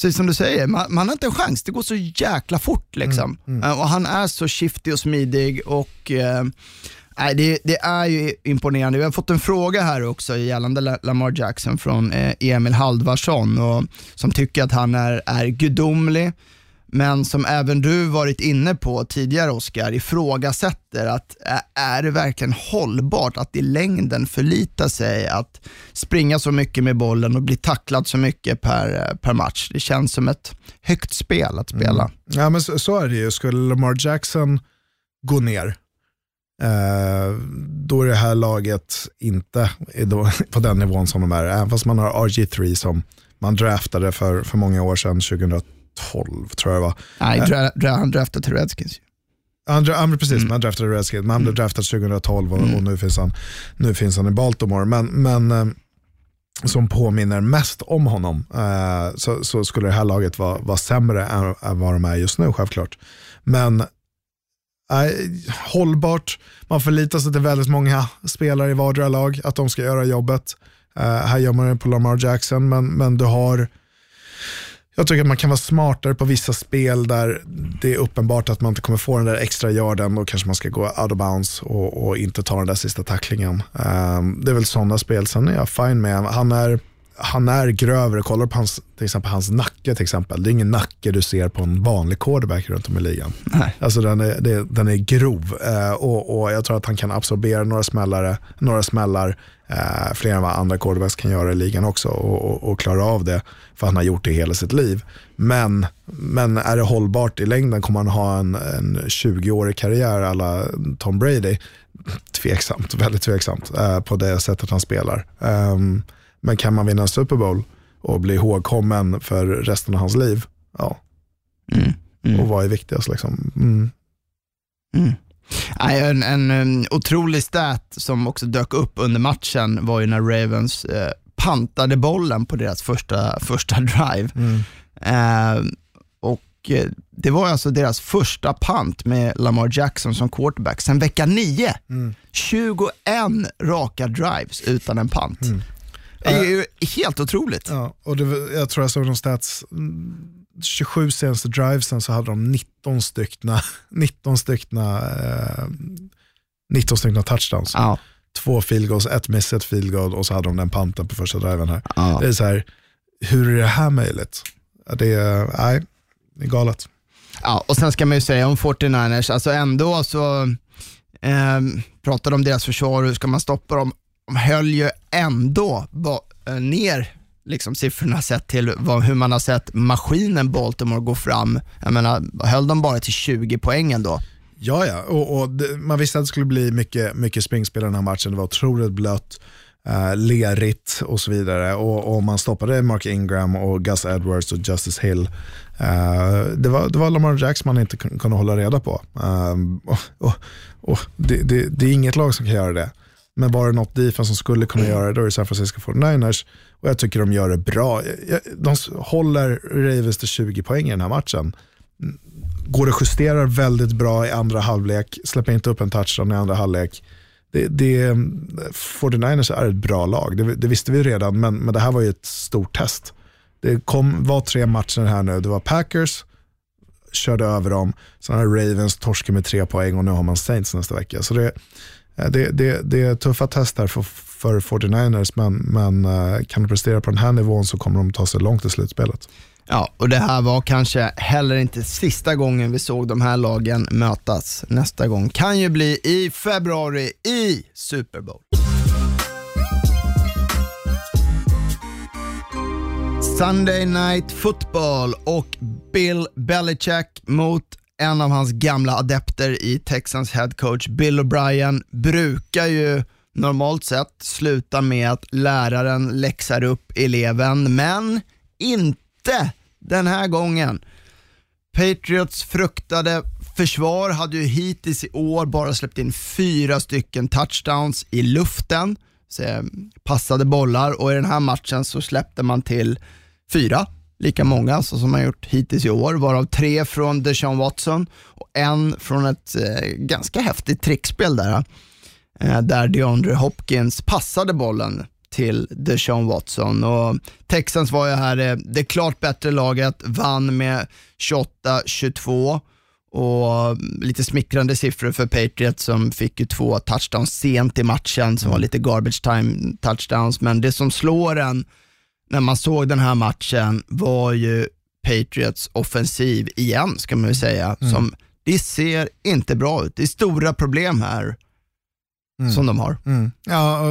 Så som du säger, man, man har inte en chans. Det går så jäkla fort liksom. Eh, Och han är så shifty och smidig och eh, nej, det, det är ju imponerande. Vi har fått en fråga här också gällande La- Lamar Jackson från eh, Emil Halvarsson och, som tycker att han är, är gudomlig. Men som även du varit inne på tidigare Oskar, ifrågasätter att är det verkligen hållbart att i längden förlita sig att springa så mycket med bollen och bli tacklad så mycket per, per match. Det känns som ett högt spel att spela. Ja, men så, så är det ju. Skulle Lamar Jackson gå ner, eh, då är det här laget inte på den nivån som de är. Även fast man har RG3 som man draftade för, för många år sedan, 2012 tror jag det var. Nej, dra, dra, han draftade till Redskins. Han, han, precis, man draftade Redskins, men han blev draftad 2012 och, och nu, finns han, nu finns han i Baltimore. Men, men eh, som påminner mest om honom eh, så, så skulle det här laget vara, vara sämre än, än vad de är just nu självklart. Men eh, hållbart, man förlitar sig till väldigt många spelare i vardera lag att de ska göra jobbet. Eh, här gör man det på Lamar Jackson, men, men du har jag tycker att man kan vara smartare på vissa spel där det är uppenbart att man inte kommer få den där extra yarden. Då kanske man ska gå out of bounds och, och inte ta den där sista tacklingen. Um, det är väl sådana spel. Sen är jag fine med han är, han är grövre. Kollar på hans, till exempel hans nacke till exempel. Det är ingen nacke du ser på en vanlig quarterback runt om i ligan. Nej. Alltså den är, det, den är grov eh, och, och jag tror att han kan absorbera några, smällare, några smällar eh, fler än vad andra quarterbacks kan göra i ligan också och, och, och klara av det. För han har gjort det hela sitt liv. Men, men är det hållbart i längden? Kommer han ha en, en 20-årig karriär alla Tom Brady? Tveksamt, väldigt tveksamt eh, på det sättet han spelar. Ehm, men kan man vinna en Super Bowl och bli ihågkommen för resten av hans liv? Ja. Och vad är viktigast liksom? Mm. Nej, en, en, um, otrolig stat som också dök upp under matchen var ju när Ravens eh, pantade bollen på deras första, första drive. Eh, och eh, Det var alltså deras första pant med Lamar Jackson som quarterback sen vecka 9. 21 raka drives utan en pant. Det är ju helt otroligt. Ja, och det, jag tror jag såg någon stats, mm, 27 senaste drivesen så hade de 19 styckna, 19 styckna, eh, 19 styckna touchdowns. Ja. Två field goals, ett miss, ett field goal och så hade de den panten på första driven här. Ja. Det är så här, hur är det här möjligt? Det är, nej, det är galet. Ja, och sen ska man ju säga om 49ers, alltså ändå så eh, pratade om deras försvar, hur ska man stoppa dem? De höll ju ändå ner liksom, siffrorna sett till vad, hur man har sett maskinen Baltimore gå fram. Jag menar, höll de bara till 20 poäng ändå? Ja, ja. Och, och det, man visste att det skulle bli mycket, mycket springspel i den här matchen. Det var otroligt blött, eh, lerigt och så vidare. Och, och man stoppade Mark Ingram och Gus Edwards och Justice Hill. Eh, det, var, det var Lamar Jacks man inte kunde hålla reda på. Eh, och, och, och det, det, det är inget lag som kan göra det. Men var det något defense som skulle kunna göra det, då är det San Francisco 49ers. Och jag tycker de gör det bra. De håller Ravens till 20 poäng i den här matchen går det justerar väldigt bra i andra halvlek, släpper inte upp en touchdown i andra halvlek. Det, det, 49ers är ett bra lag, det, det visste vi redan, men, men det här var ju ett stort test. Det kom, var tre matcher här nu, det var Packers, körde över dem, sen har Ravens torskat med tre poäng och nu har man Saints nästa vecka. Så det, Eh, det, det, det är tuffa test här för, för 49ers, men, men eh, kan de prestera på den här nivån så kommer de ta sig långt i slutspelet. Ja, och det här var kanske heller inte sista gången vi såg de här lagen mötas. Nästa gång kan ju bli i februari i Super Bowl. Sunday Night Football och Bill Belichick mot en av hans gamla adepter i Texans head coach Bill O'Brien brukar ju normalt sett sluta med att läraren läxar upp eleven, men inte den här gången. Patriots fruktade försvar hade ju hittills i år bara släppt in fyra stycken touchdowns i luften, så eh, passade bollar och i den här matchen så släppte man till fyra, lika många alltså, som man gjort hittills i år, varav tre från Deshaun Watson och en från ett eh, ganska häftigt trickspel där, eh, där DeAndre Hopkins passade bollen till Deshaun Watson. Och Texans var ju här eh, det klart bättre laget, vann med 28-22 och lite smickrande siffror för Patriots som fick ju två touchdowns sent i matchen som var lite garbage time touchdowns. Men det som slår en när man såg den här matchen var ju Patriots offensiv igen, ska man ju säga. Mm. Som, det ser inte bra ut. Det är stora problem här mm. som de har. Mm. Ja,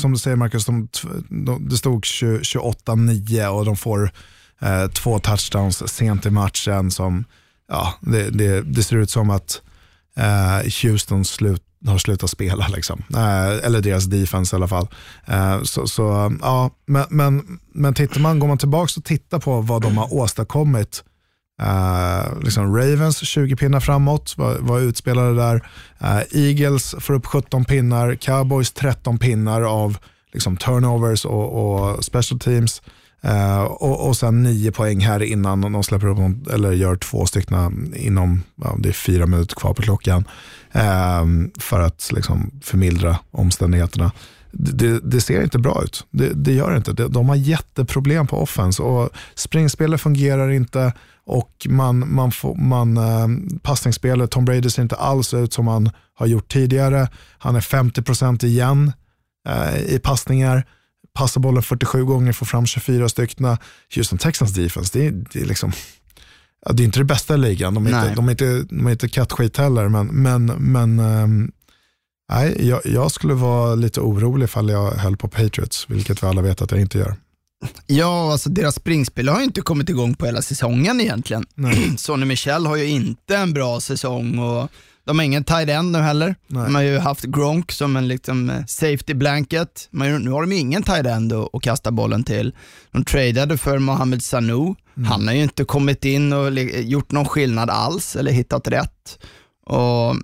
som du säger Marcus, de, de, det stod 28-9 och de får eh, två touchdowns sent i matchen. som ja, det, det, det ser ut som att eh, Houston slut, har slutat spela, liksom. Eh, eller deras defense i alla fall. Eh, så, så, ja, men, men, men tittar man, går man tillbaka och tittar på vad de har åstadkommit Uh, liksom Ravens 20 pinnar framåt, var, var utspelade där. Uh, Eagles får upp 17 pinnar, Cowboys 13 pinnar av liksom, turnovers och, och special teams. Uh, och, och sen nio poäng här innan de släpper upp, eller gör två stycken inom, ja, det är fyra minuter kvar på klockan. Ehm, för att liksom, förmildra omständigheterna. Det, det, ser inte bra ut. Det, det gör inte. De har jätteproblem på offense och springspelet fungerar inte och man, man får, man, ehm, passningsspelet, Tom Brady ser inte alls ut som han har gjort tidigare. Han är 50% igen eh, i passningar, passar bollen 47 gånger, får fram 24 stycken. Houston Texans defense, det är, det är liksom det är inte det bästa i ligan. De är, inte, de är inte, de är inte kattskit heller, men, men, men um, nej, jag, jag, skulle vara lite orolig ifall jag höll på Patriots, vilket vi alla vet att jag inte gör. Ja, alltså deras springspel har ju inte kommit igång på hela säsongen egentligen. Sonny Michel har ju inte en bra säsong och de har ingen tight end nu heller. Nej. De har ju haft Gronk som en liksom eh, safety blanket, men nu har de ingen tight end att kasta bollen till. De tradeade för Mohamed Sanu. Mm. Han har ju inte kommit in och gjort någon skillnad alls eller hittat rätt. Och,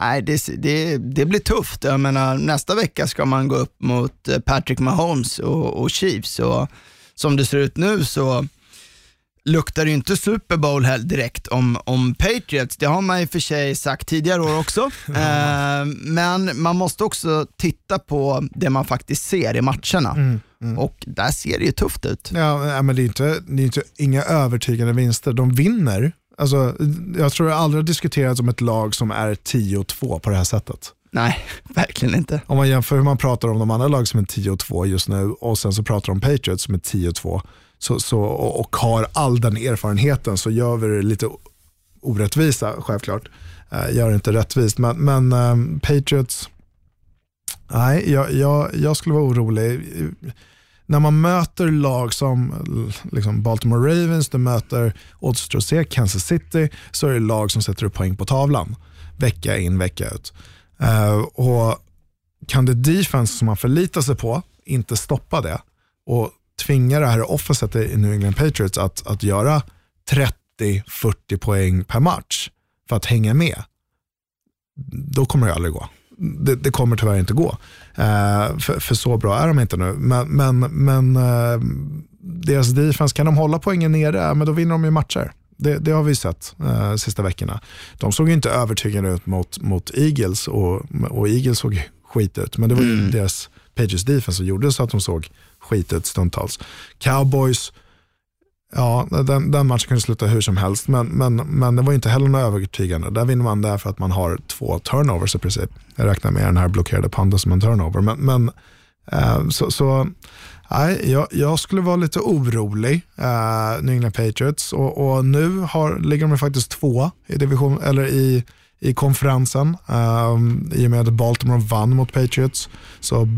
nej, det, det, det, blir tufft. Jag menar, nästa vecka ska man gå upp mot eh, Patrick Mahomes och, och Chiefs. Och som det ser ut nu så luktar det ju inte Super Bowl här direkt om, om Patriots. Det har man i och för sig sagt tidigare år också. eh, men man måste också titta på det man faktiskt ser i matcherna. Mm, mm. Och där ser det ju tufft ut. Ja, men det är inte, det är inte inga övertygande vinster. De vinner Alltså, jag tror det aldrig har diskuterats om ett lag som är 10-2 på det här sättet. Nej, verkligen inte. Om man jämför hur man pratar om de andra lag som är 10-2 just nu och sen så pratar om Patriots som är 10-2 så, så, och, och har all den erfarenheten så gör vi det lite orättvisa självklart. Eh, gör det inte rättvist, men, men um, Patriots, nej, jag, jag, jag skulle vara orolig när man möter lag som liksom Baltimore Ravens, du möter Oddstrosé, Kansas City, så är det lag som sätter upp poäng på tavlan vecka in, vecka ut. Uh, och kan det defense som man förlitar sig på inte stoppa det och tvinga det här offenset i New England Patriots att, att göra 30-40 poäng per match för att hänga med, då kommer det aldrig gå det, det, kommer tyvärr inte gå. Uh, för, för, så bra är de inte nu. Men, men, men uh, deras defense, kan de hålla poängen nere, men då vinner de ju matcher. Det, det har vi sett uh, sista veckorna. De såg inte övertygande ut mot, mot Eagles och, och Eagles såg skit ut. Men det var ju mm. deras Pages defense som gjorde så att de såg skitigt stundtals. Cowboys, Ja, den, den matchen kunde sluta hur som helst, men, men, men det var inte heller något övertygande. Där vinner man därför att man har två turnovers i princip. Jag räknar med den här blockerade pandan som en turnover. Men, men eh, så, så nej, jag, jag, skulle vara lite orolig, eh, New England Patriots. Och, och nu har, ligger de faktiskt två i, division, eller i i konferensen um, i och med att Baltimore vann mot Patriots. Så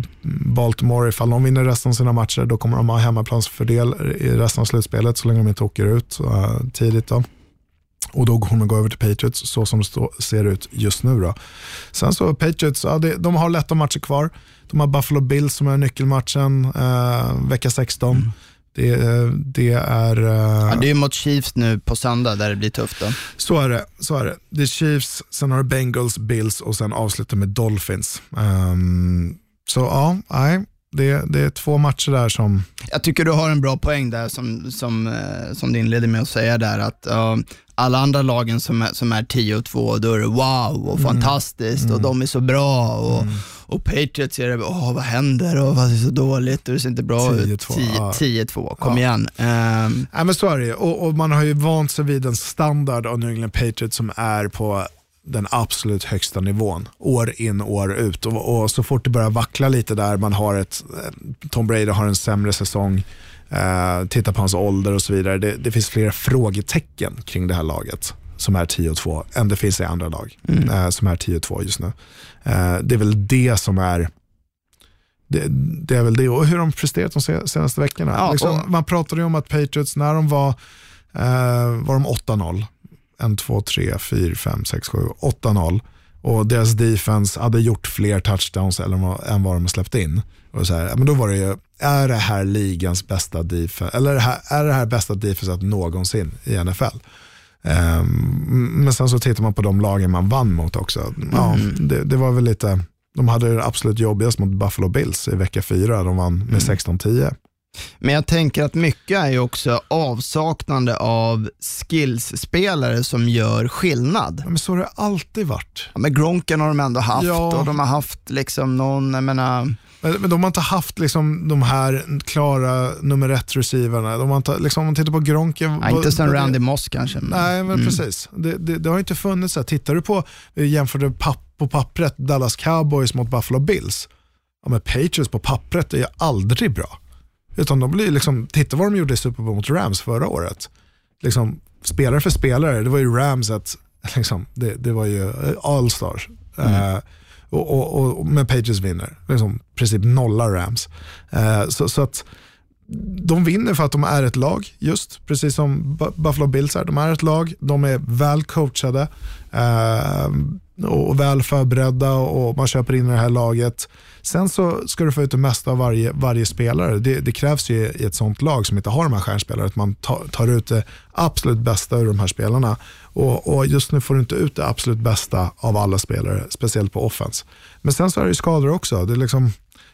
Baltimore, ifall de vinner resten av sina matcher, då kommer de ha hemmaplansfördel i resten av slutspelet så länge de inte åker ut uh, tidigt. Då. Och då kommer de gå över till Patriots så som det ser ut just nu. Då. Sen så Patriots, ja, det, de har lätta matcher kvar. De har Buffalo Bills som är nyckelmatchen uh, vecka 16. Mm. Det, det är... eh, Ja, det är mot Chiefs nu på söndag där det blir tufft då. Så är det. Så är det. det är Chiefs, sen har du Bengals, Bills och sen avslutar med Dolphins. Ehm, så ja, nej, det, det är två matcher där som... Jag tycker du har en bra poäng där som, som, eh, som du inledde med att säga där att ja, alla andra lagen som är, som är 10 och 2, då är det wow och fantastiskt och de är så bra och, och Patriots är det, åh vad händer och vad är så dåligt och det ser inte bra ut. 10-2, ja. 10-2, kom Ja. igen. Ehm, Nej, men så är det ju. och, och man har ju vant sig vid en standard av New England Patriots som är på den absolut högsta nivån, år in år ut. Och, och så fort det börjar vackla lite där, man har ett, eh, Tom Brady har en sämre säsong, eh, titta på hans ålder och så vidare. Det, det finns flera frågetecken kring det här laget som är 10-2 än det finns i andra lag eh, som är 10-2 just nu. Eh, det är väl det som är det, det är väl det och hur de presterat de se- senaste veckorna. Ja, liksom, man pratade ju om att Patriots, när de var, eh, var de 8-0, 1, 2, 3, 4, 5, 6, 7, 8-0 och deras defense hade gjort fler touchdowns än vad, än vad de släppt in. Och så här, men då var det ju, är det här ligans bästa defense, eller är det här, är det här bästa defenset någonsin i NFL? Ehm, men sen så tittar man på de lagen man vann mot också. Ja, det, det var väl lite, de hade det absolut jobbigast mot Buffalo Bills i vecka fyra. De vann med 16-10. Men jag tänker att mycket är ju också avsaknande av skillsspelare som gör skillnad. Ja, Men så har det alltid varit. Ja, men Gronken har de ändå haft Ja. och de har haft liksom någon, jag menar, Men, men de har inte haft liksom de här klara nummer ett receiverna. De har inte, liksom, om man tittar på Gronken. ja, inte sen Randy Moss kanske. men- Nej, men Mm. precis. Det, det, det har inte funnits. Här. Tittar du på, jämförde papp, på pappret Dallas Cowboys mot Buffalo Bills. Ja, men Patriots på pappret är ju aldrig bra. Utan de blir liksom, titta vad de gjorde i Super Bowl mot Rams förra året. Liksom, spelare för spelare, det var ju Rams ett, liksom, det, det var ju eh, all-stars. Eh, och, och, och, men Pages vinner, liksom, i princip nollar Rams. Eh, så, så att de vinner för att de är ett lag, just precis som Buffalo Bills är. De är ett lag, de är väl coachade eh, och väl förberedda och man köper in i det här laget. Sen så ska du få ut det mesta av varje, varje spelare. Det, det krävs ju i ett sånt lag som inte har de här stjärnspelarna att man tar, tar ut det absolut bästa ur de här spelarna. Och, och just nu får du inte ut det absolut bästa av alla spelare, speciellt på offense. Men sen så är det ju skador också. Det är liksom,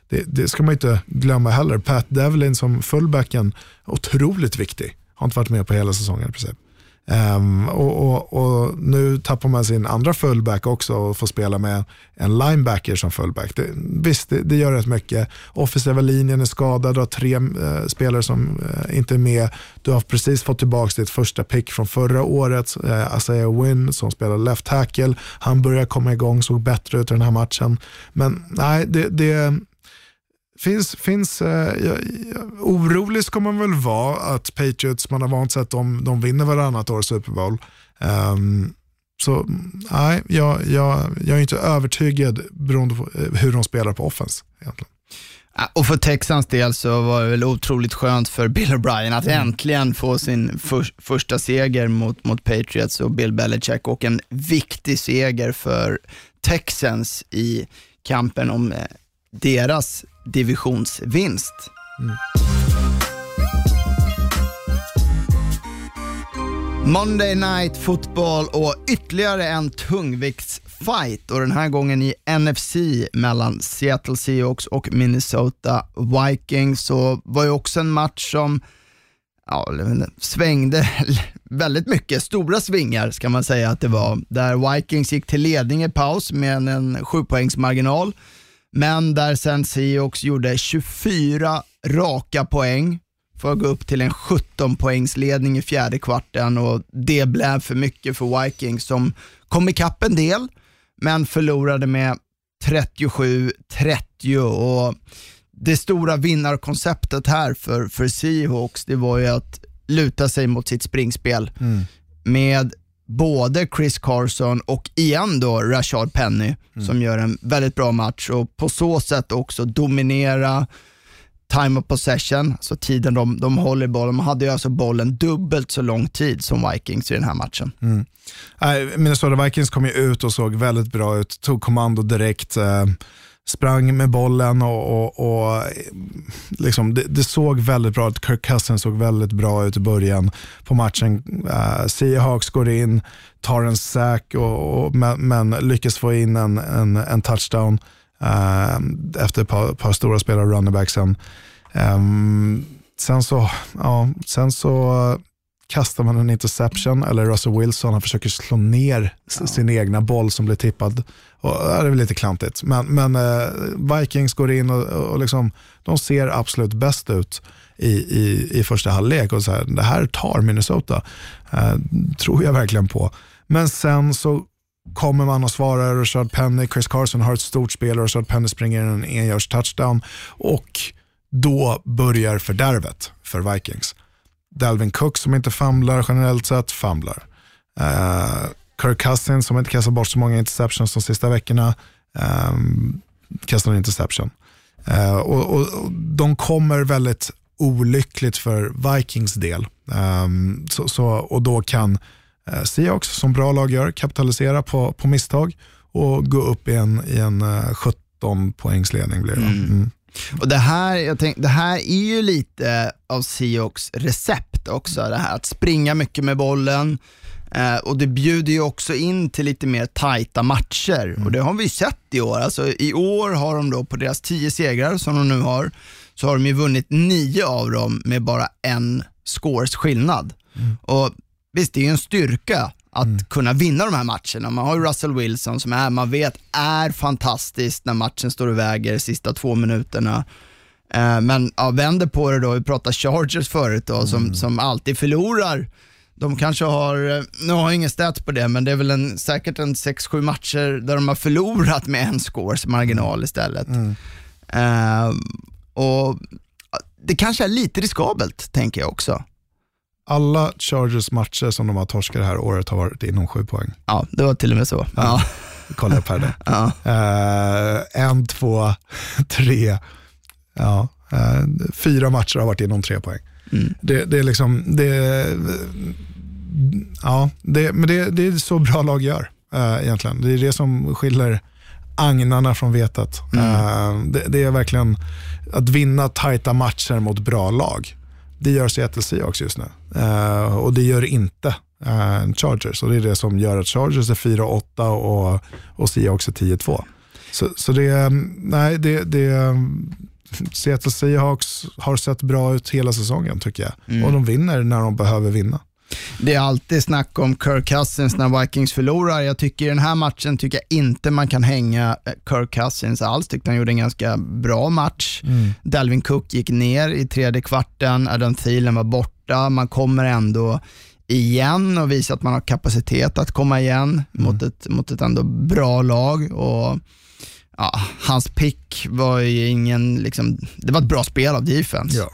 det, det ska man inte glömma heller. Pat Devlin som fullbacken, otroligt viktig. Har inte varit med på hela säsongen i princip. Um, och, och, och nu tappar man sin andra fullback också och får spela med en linebacker som fullback. Det, visst, det, det gör rätt mycket. Offensiva linjen är skadad, du har tre uh, spelare som uh, inte är med. Du har precis fått tillbaka ditt första pick från förra året, uh, Isaiah Wynn som spelar left tackle. Han börjar komma igång, såg bättre ut i den här matchen. Men nej, det, det Finns, finns, eh, orolig ska man väl vara att Patriots, man har vant sig att de, de vinner varannat år Super Bowl. Ehm, så nej, jag, jag, jag är inte övertygad beroende på eh, hur de spelar på offense. Egentligen. Och för Texans del så var det väl otroligt skönt för Bill O'Brien att Mm. äntligen få sin för, första seger mot, mot Patriots och Bill Belichick och en viktig seger för Texans i kampen om eh, deras divisionsvinst. Monday Night Football och ytterligare en tungviktsfight och den här gången i NFC mellan Seattle Seahawks och Minnesota Vikings. Så var ju också en match som ja, svängde väldigt mycket, stora svingar ska man säga att det var. Där Vikings gick till ledning i paus med en sjupoängsmarginal, men där sen Seahawks gjorde 24 raka poäng för att gå upp till en 17 poängsledning i fjärde kvarten och det blev för mycket för Vikings som kom ikapp en del, men förlorade med 37-30 och det stora vinnarkonceptet här för, för Seahawks, det var ju att luta sig mot sitt springspel med både Chris Carson och igen då Rashard Penny som gör en väldigt bra match och på så sätt också dominera time of possession, så tiden de, de håller bollen. De hade ju alltså bollen dubbelt så lång tid som Vikings i den här matchen. Nej, Minnesota Vikings kom ju ut och såg väldigt bra ut, tog kommando direkt. eh, sprang med bollen och, och, och liksom, det, det, såg väldigt bra ut. Kirk Cousins såg väldigt bra ut i början på matchen. Uh, Seahawks går in, tar en sack och, och men, men, lyckas få in en, en, en touchdown uh, efter ett par, par, stora spelare running backsen. Um, ehm, sen så, ja, sen så kastar man en interception eller Russell Wilson han försöker slå ner ja. sin egna boll som blir tippad. Och, det är väl lite klantigt. Men, men eh, Vikings går in och, och liksom, de ser absolut bäst ut i, i, i första halvlek. Och så här, det här tar Minnesota. Eh, tror jag verkligen på. Men sen så kommer man och svarar Rashad Penny, Chris Carson har ett stort spel och Rashad Penny springer en engörs touchdown. Och då börjar fördärvet för Vikings. Dalvin Cook som inte famlar generellt sett, famlar. Uh, Kirk Cousins som inte kastar bort så många interceptions de sista veckorna, um, kastar en interception. Uh, och, och, och, De kommer väldigt olyckligt för Vikings del. Um, så, så, och då kan uh, Seahawks, som bra lag gör, kapitalisera på, på misstag och gå upp i en, i en uh, 17 poängsledning blir det. Mm. Mm. Och det här, jag tänk, det här är ju lite av Seahawks recept också, det här att springa mycket med bollen, eh, och det bjuder ju också in till lite mer tajta matcher mm. och det har vi sett i år. Alltså, I år har de då på deras tio segrar som de nu har, så har de ju vunnit nio av dem med bara en scores skillnad. Mm. Och Visst, det är ju en styrka att mm. kunna vinna de här matcherna. Man har ju Russell Wilson som är, man vet är fantastiskt när matchen står och väger sista två minuterna. Eh, men ja, vänder på det då, vi pratade Chargers förut då, som, mm. som alltid förlorar. De kanske har, eh, nu har jag ingen stats på det, men det är väl en, säkert en 6-7 matcher där de har förlorat med en scores marginal istället. Mm. Uh, och Det kanske är lite riskabelt, tänker jag också alla Chargers matcher som de har torskat det här året har varit inom sju poäng. Ja, det var till och med så. Ja. Kolla upp här nu. Ja. Uh, en, två, tre, ja, uh, fyra matcher har varit inom tre poäng. Mm. Det, det, är liksom, det, ja, det, men det, det är så bra lag gör uh, egentligen. Det är det som skiljer agnarna från vetet. Mm. Det, det, är verkligen att vinna tajta matcher mot bra lag. Det gör Seattle Seahawks just nu uh, och det gör inte uh, Chargers. Och det är det som gör att Chargers är 4-8 och, och Seahawks är 10-2. Så, så det, nej, det, det, Seattle Seahawks har sett bra ut hela säsongen tycker jag. Mm. Och de vinner när de behöver vinna. Det är alltid snack om Kirk Cousins när Vikings förlorar. Jag tycker i den här matchen tycker jag inte man kan hänga eh, Kirk Cousins alls. Tyckte han gjorde en ganska bra match. Mm. Dalvin Cook gick ner i tredje kvarten, Adam Thielen var borta. Man kommer ändå igen och visar att man har kapacitet att komma igen mm. mot, ett, mot ett ändå bra lag. Och ja, Hans pick var ju ingen, liksom, det var ett bra spel av defense. Ja.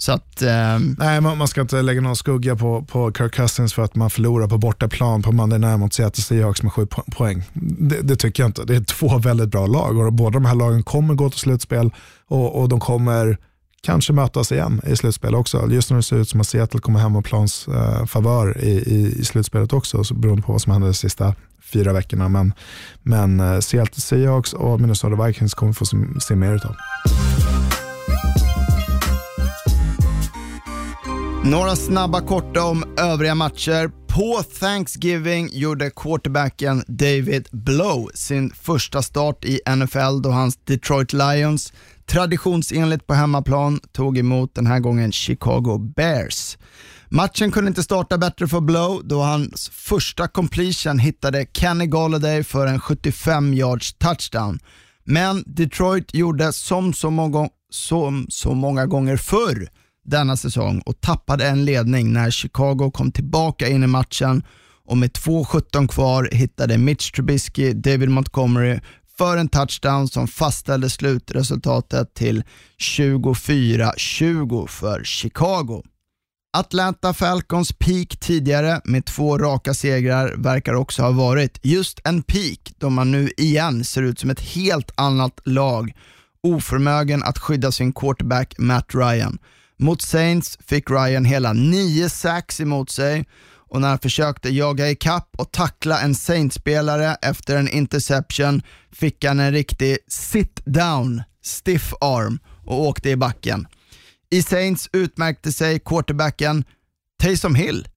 Så att, um... Nej, man, man, ska inte lägga någon skugga på, på Kirk Cousins för att man förlorar på bortaplan på Monday Night mot Seattle Seahawks med sju poäng. Det, det, tycker jag inte. Det är två väldigt bra lag och båda de här lagen kommer gå till slutspel och, och de kommer kanske mötas igen i slutspel också. Just nu det ser ut som att Seattle kommer hemmaplans eh, favör i, i, i slutspelet också, så beroende på vad som händer de sista fyra veckorna. Men, men eh, Seattle Seahawks och Minnesota Vikings kommer få se, se mer utav. Några snabba korta om övriga matcher. På Thanksgiving gjorde quarterbacken David Blow sin första start i NFL då hans Detroit Lions traditionsenligt på hemmaplan tog emot den här gången Chicago Bears. Matchen kunde inte starta bättre för Blow då hans första completion hittade Kenny Galladay för en 75 yards touchdown. Men Detroit gjorde som så många, som så många gånger förr denna säsong och tappade en ledning när Chicago kom tillbaka in i matchen och med 2.17 kvar hittade Mitch Trubisky David Montgomery för en touchdown som fastställde slutresultatet till 24-20 för Chicago. Atlanta Falcons peak tidigare med två raka segrar verkar också ha varit just en peak då man nu igen ser ut som ett helt annat lag oförmögen att skydda sin quarterback Matt Ryan. Mot Saints fick Ryan hela nio sacks emot sig och när han försökte jaga ikapp och tackla en Saints-spelare efter en interception fick han en riktig sit down, stiff arm och åkte i backen. I Saints utmärkte sig quarterbacken Taysom Hill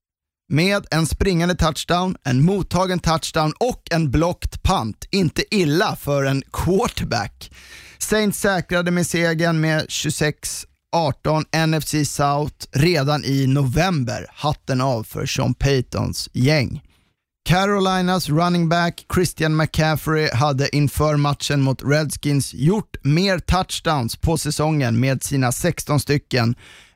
med en springande touchdown, en mottagen touchdown och en blockt punt. Inte illa för en quarterback. Saints säkrade med segern med 26 18 NFC South redan i november. Hatten av för Sean Paytons gäng. Carolinas running back Christian McCaffrey hade inför matchen mot Redskins gjort mer touchdowns på säsongen med sina 16 stycken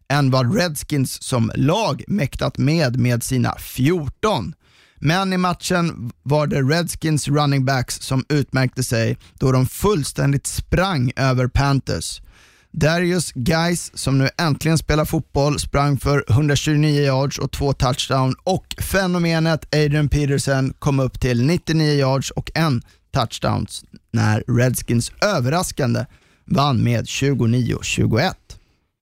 än vad Redskins som lag mäktat med med sina 14. Men i matchen var det Redskins running backs som utmärkte sig då de fullständigt sprang över Panthers. Darius Geis, som nu äntligen spelar fotboll, sprang för 129 yards och två touchdown och fenomenet Adrian Peterson kom upp till 99 yards och en touchdown när Redskins överraskande vann med 29-21.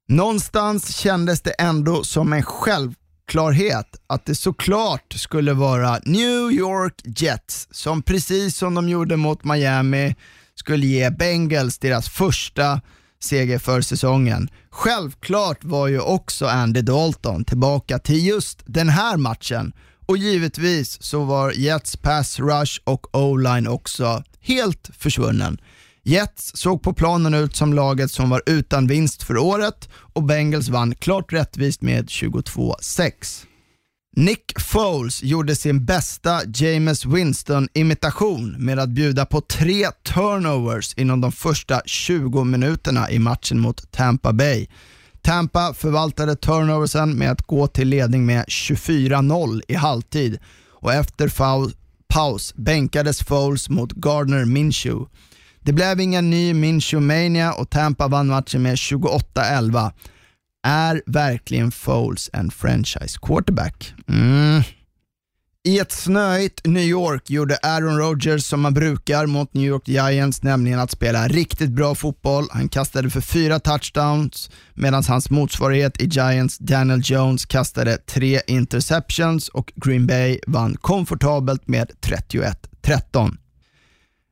Någonstans kändes det ändå som en självklarhet att det såklart skulle vara New York Jets som precis som de gjorde mot Miami skulle ge Bengals deras första seger för säsongen. Självklart var ju också Andy Dalton tillbaka till just den här matchen och givetvis så var Jets pass rush och o-line också helt försvunnen. Jets såg på planen ut som laget som var utan vinst för året och Bengals vann klart rättvist med 22-6. Nick Foles gjorde sin bästa James Winston-imitation med att bjuda på tre turnovers inom de första 20 minuterna i matchen mot Tampa Bay. Tampa förvaltade turnoversen med att gå till ledning med 24-0 i halvtid och efter paus bänkades Foles mot Gardner Minshew. Det blev ingen ny Minshew-mania och Tampa vann matchen med 28-11. Är verkligen Foles en franchise quarterback? Mm. I ett snöigt New York gjorde Aaron Rodgers som man brukar mot New York Giants, nämligen att spela riktigt bra fotboll. Han kastade för fyra touchdowns medan hans motsvarighet i Giants, Daniel Jones, kastade tre interceptions och Green Bay vann komfortabelt med 31-13.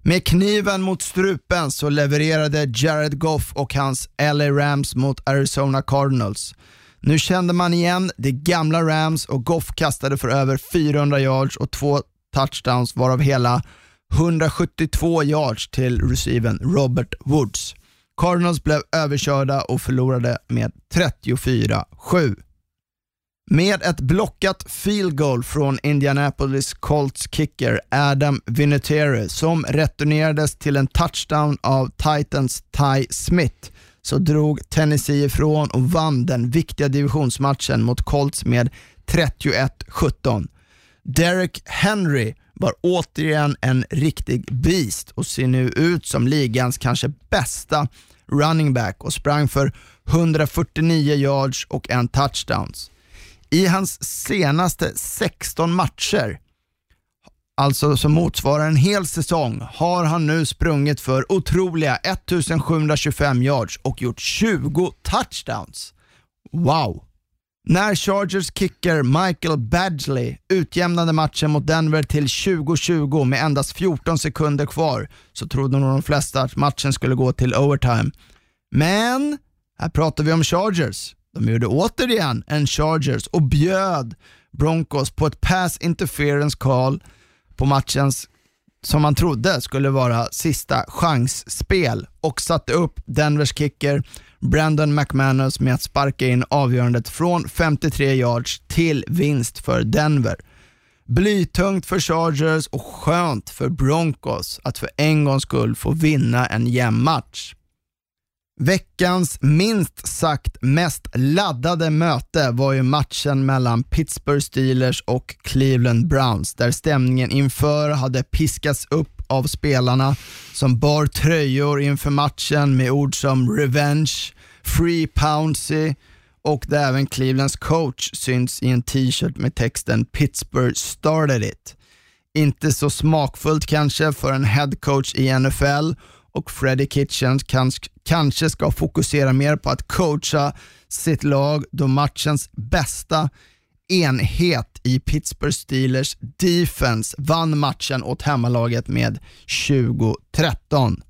Med kniven mot strupen så levererade Jared Goff och hans LA Rams mot Arizona Cardinals. Nu kände man igen det gamla Rams och Goff kastade för över 400 yards och två touchdowns varav hela 172 yards till receiven Robert Woods. Cardinals blev överkörda och förlorade med 34-7. Med ett blockat field goal från Indianapolis Colts kicker Adam Vinatieri som returnerades till en touchdown av Titans Ty Smith så drog Tennessee ifrån och vann den viktiga divisionsmatchen mot Colts med 31-17. Derek Henry var återigen en riktig beast och ser nu ut som ligans kanske bästa running back och sprang för 149 yards och en touchdowns. I hans senaste 16 matcher, alltså som motsvarar en hel säsong, har han nu sprungit för otroliga 1725 yards och gjort 20 touchdowns. Wow! När Chargers kicker Michael Badgley utjämnade matchen mot Denver till 2020 med endast 14 sekunder kvar så trodde nog de flesta att matchen skulle gå till overtime. Men här pratar vi om Chargers. De gjorde återigen en Chargers och bjöd Broncos på ett pass interference call på matchens som man trodde skulle vara sista chansspel och satte upp Denvers kicker Brandon McManus med att sparka in avgörandet från 53 yards till vinst för Denver. Blytungt för Chargers och skönt för Broncos att för en gångs skull få vinna en jämn match. Veckans minst sagt mest laddade möte var ju matchen mellan Pittsburgh Steelers och Cleveland Browns där stämningen inför hade piskats upp av spelarna som bar tröjor inför matchen med ord som “revenge”, “free Pouncy” och där även Clevelands coach syns i en t-shirt med texten “Pittsburgh started it”. Inte så smakfullt kanske för en headcoach i NFL och Freddie Kitchens kanske ska fokusera mer på att coacha sitt lag då matchens bästa enhet i Pittsburgh Steelers defense vann matchen åt hemmalaget med 20-13.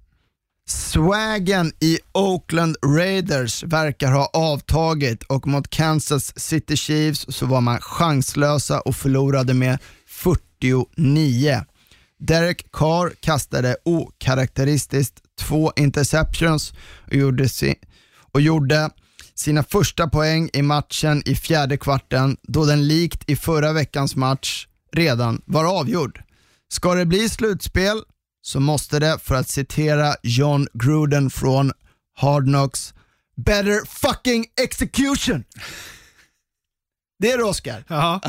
Swagen i Oakland Raiders verkar ha avtagit och mot Kansas City Chiefs så var man chanslösa och förlorade med 49. Derek Carr kastade okaraktäristiskt två interceptions och gjorde, si och gjorde sina första poäng i matchen i fjärde kvarten då den likt i förra veckans match redan var avgjord. Ska det bli slutspel så måste det, för att citera John Gruden från Hard Knocks, better fucking execution. Det är det Oscar. Ja.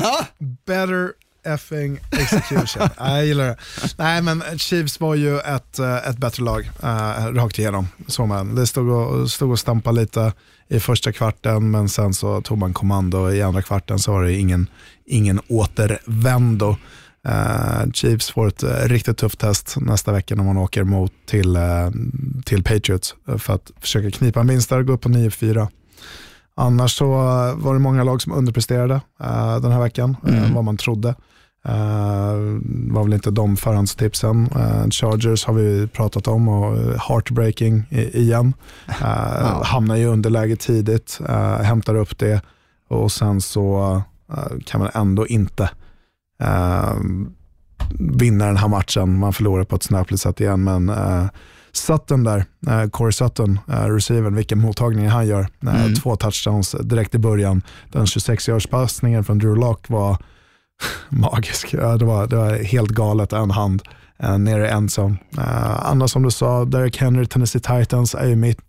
Better effing execution. jag gillar det. Nej, men Chiefs var ju ett, eh, ett bättre lag uh, rakt igenom. Så man. Det stod och, stod och stampade lite i första kvarten, men sen så tog man kommando i andra kvarten så var det ingen, ingen återvändo. Uh, Chiefs får ett uh, riktigt tufft test nästa vecka när man åker mot till, uh, till Patriots för att försöka knipa en vinst där och gå upp på 9-4. Annars så var det många lag som underpresterade den här veckan, mm. vad man trodde. Uh, var väl inte de förhandstipsen. Uh, Chargers har vi pratat om och heartbreaking i, igen. Uh, wow. Hamnar i underläge tidigt, uh, hämtar upp det och sen så kan man ändå inte vinna den här matchen. Man förlorar på ett snöpligt sätt igen, men Sutton där, uh, Corey Sutton, uh, receivern, vilken mottagning han gör. Uh, mm. Två touchdowns direkt i början. Den 26-årspassningen från Drew Lock var magisk. Ja, det, var, det var helt galet, en hand uh, nere i endzone. Uh, annars som du sa, Derek Henry, Tennessee Titans är ju mitt,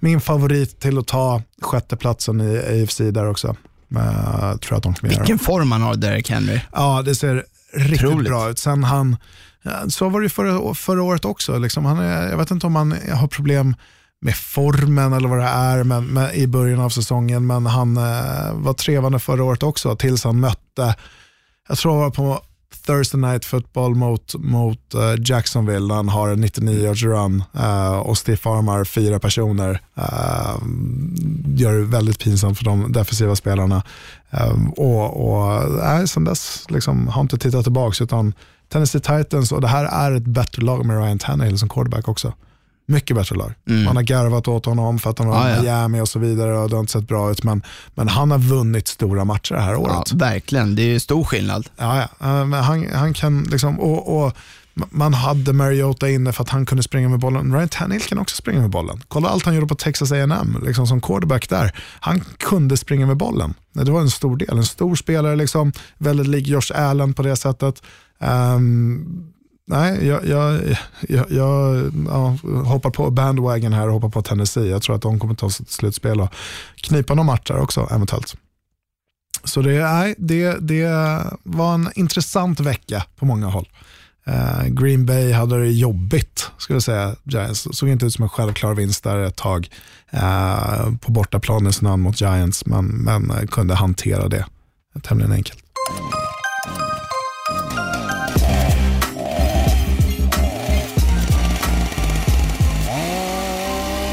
min favorit till att ta sjätteplatsen i AFC där också. Uh, tror att de Vilken form han har, Derek Henry. Ja, det ser riktigt Troligt. bra ut. Sen han, så var det förra, förra året också. Liksom. Han jag vet inte om han har problem med formen eller vad det är men, men i början av säsongen, men han eh, var trevande förra året också tills han mötte jag tror han var på Thursday Night Football mot, mot uh, Jacksonville när han har en 99 yards run uh, och stiffarmar fyra personer. Uh, gör det väldigt pinsamt för de defensiva spelarna. och och äh, sen dess liksom, har inte tittat tillbaka utan Tennessee Titans och det här är ett bättre lag med Ryan Tannehill som quarterback också. Mycket bättre lag. Mm. Man har garvat åt honom för att han var ah, Miami och så vidare och det har inte sett bra ut. Men, men han har vunnit stora matcher det här året. Ja, verkligen, det är stor skillnad. Ja, ja. Han, han kan liksom, och, och man hade Mariota inne för att han kunde springa med bollen. Ryan Tannehill kan också springa med bollen. Kolla allt han gjorde på Texas A&M liksom som quarterback där. Han kunde springa med bollen. Det var en stor del. En stor spelare, liksom, väldigt lik Josh Allen på det sättet. Um, nej, jag, jag, jag, jag ja, hoppar på bandwagon här och hoppar på Tennessee. Jag tror att de kommer ta sig till slutspel och knipa någon match där också eventuellt. Så det, nej, det, det var en intressant vecka på många håll. Uh, Green Bay hade det jobbigt, skulle jag säga. Giants såg inte ut som en självklar vinst där ett tag uh, på bortaplan i snön mot Giants, men, men eh, kunde hantera det tämligen enkelt.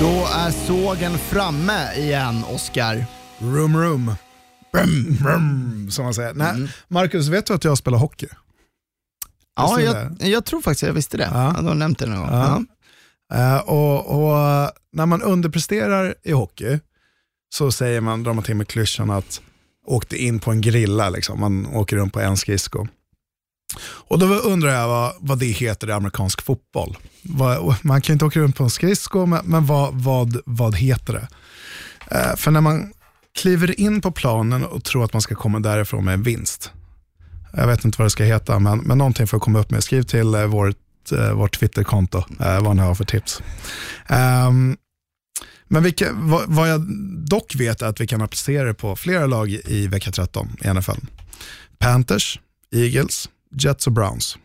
Då är sågen framme igen, Oscar. Room, room. Brum, brum, som man säger. Nej, mm. Marcus, vet du att jag spelar hockey? Ja, jag, jag, tror faktiskt jag visste det. Ja. Ja, har nämnt det någon gång. Ja. Uh, och, och, när man underpresterar i hockey så säger man, drar man till med klyschan att åkte in på en grilla, liksom. man åker runt på en skridsko. Och då undrar jag vad, vad det heter i amerikansk fotboll. Man kan inte åka runt på en skridsko, men, men vad, vad, vad heter det? Eh, för när man kliver in på planen och tror att man ska komma därifrån med en vinst. Jag vet inte vad det ska heta, men, men någonting för att komma upp med. Skriv till eh, vårt, eh, vårt Twitterkonto eh, vad ni har för tips. Um, men vilka, vad, vad, jag dock vet är att vi kan applicera det på flera lag i vecka 13 i NFL. Panthers, Eagles, Jets och Browns.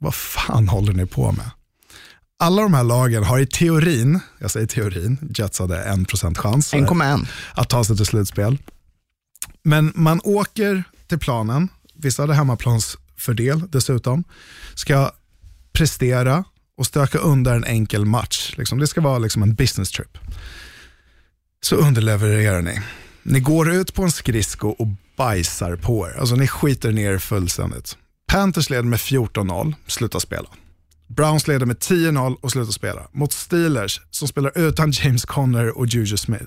Vad fan håller ni på med? Alla de här lagen har i teorin, jag säger teorin, Jets hade 1% chans 1,1 att ta sig till slutspel. Men man åker till planen, vissa hade hemmaplansfördel dessutom, ska prestera och stöka under en enkel match. Liksom, det ska vara liksom en business trip. Så underlevererar ni. Ni går ut på en skridsko och bajsar på er. Alltså ni skiter ner er fullständigt. Panthers leder med 14-0, slutar spela. Browns leder med 10-0 och slutar spela. Mot Steelers som spelar utan James Conner och Juju Smith.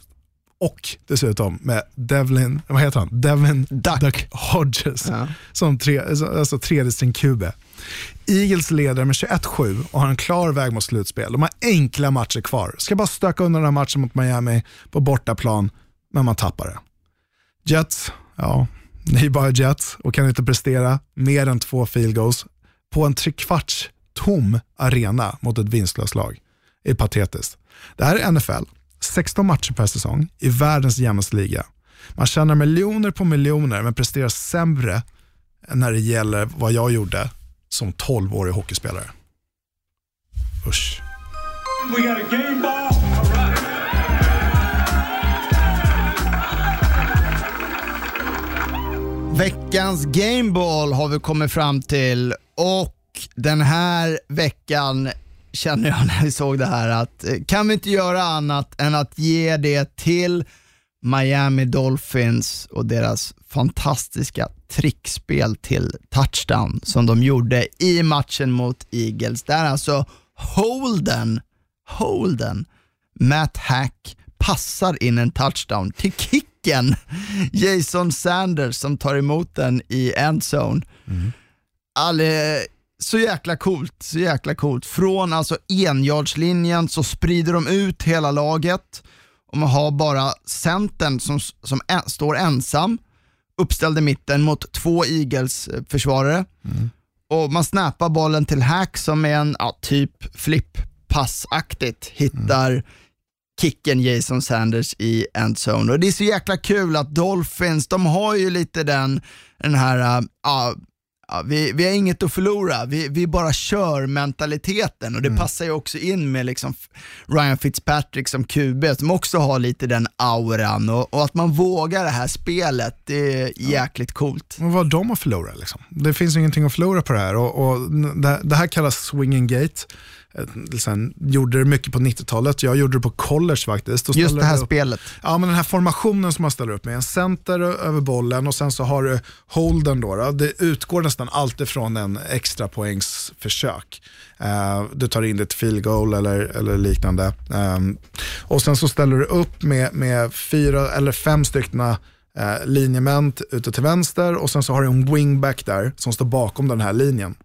Och dessutom med Devlin, vad heter han? Devin Duck. Hodges Ja. som tre, alltså tredje string QB. Eagles leder med 21-7 och har en klar väg mot slutspel. De har enkla matcher kvar. Ska bara stöka undan den här matchen mot Miami på bortaplan, men man tappar det. Jets, ja, ni är bara Jets och kan inte prestera mer än två field goals på en trekvarts tom arena mot ett vinstlöst lag. Det är patetiskt. Det här är NFL, 16 matcher per säsong i världens jämnaste liga. Man tjänar miljoner på miljoner men presterar sämre än när det gäller vad jag gjorde som 12-årig hockeyspelare. Usch. We got a game ball. Veckans Gameball har vi kommit fram till och den här veckan känner jag när vi såg det här att eh, kan vi inte göra annat än att ge det till Miami Dolphins och deras fantastiska trickspel till touchdown som de gjorde i matchen mot Eagles. Där alltså Holden, Holden, Matt Hack passar in en touchdown till nicken. Jason Sanders som tar emot den i endzone. Alle, så jäkla coolt, så jäkla coolt. Från alltså enjardslinjen så sprider de ut hela laget och man har bara centern som, som en, står ensam uppställd i mitten mot två Eagles-försvarare. Eh, och man snappar bollen till Hack som är en ja, typ flipp-passaktigt hittar mm kicken Jason Sanders i endzone. Och det är så jäkla kul att Dolphins, de har ju lite den, den här, äh, ja, ja, vi, vi har inget att förlora, vi, vi bara kör mentaliteten och det passar ju också in med liksom Ryan Fitzpatrick som QB som också har lite den auran och, och att man vågar det här spelet, det är jäkligt coolt. Men vad de att förlora? Liksom? Det finns ingenting att förlora på det här. Och, och det, det här kallas swinging gate. Eh, Sen gjorde det mycket på 90-talet. Jag gjorde det på college faktiskt. Då Just det här upp- spelet. Ja, men den här formationen som man ställer upp med. En center över bollen och sen så har du holden. Då, då. Det utgår nästan alltid från en extra poängs försök. Eh, du tar in ett field goal eller, eller liknande. Ehm, och sen så ställer du upp med, med fyra eller fem stycken eh, linjemän ute till vänster och sen så har du en wingback där som står bakom den här linjen.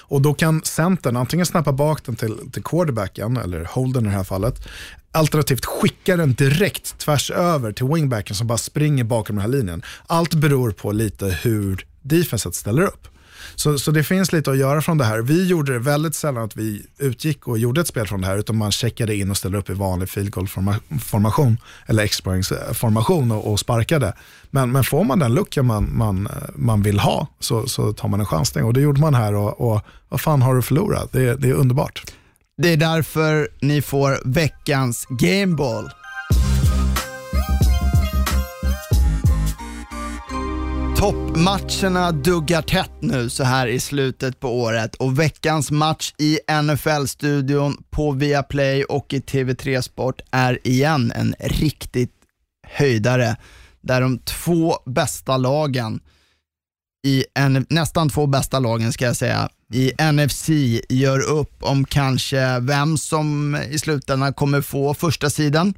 Och då kan centern antingen snappa bak den till, till quarterbacken, eller holden i det här fallet, alternativt skicka den direkt tvärs över till wingbacken som bara springer bakom den här linjen. Allt beror på lite hur defenset ställer upp. Så, så det finns lite att göra från det här. Vi gjorde det väldigt sällan att vi utgick och gjorde ett spel från det här, utan man checkade in och ställde upp i vanlig field goal forma- formation eller expoängsformation och, och sparkade. Men, men får man den luckan man, man, man vill ha så, så tar man en chansning och det gjorde man här och, och vad fan har du förlorat? Det, det är underbart. Det är därför ni får veckans Gameball. Toppmatcherna duggar tätt nu så här i slutet på året och veckans match i NFL-studion på Viaplay och i TV3 Sport är igen en riktigt höjdare där de två bästa lagen i en, nästan två bästa lagen ska jag säga, i NFC gör upp om kanske vem som i slutändan kommer få första sidan.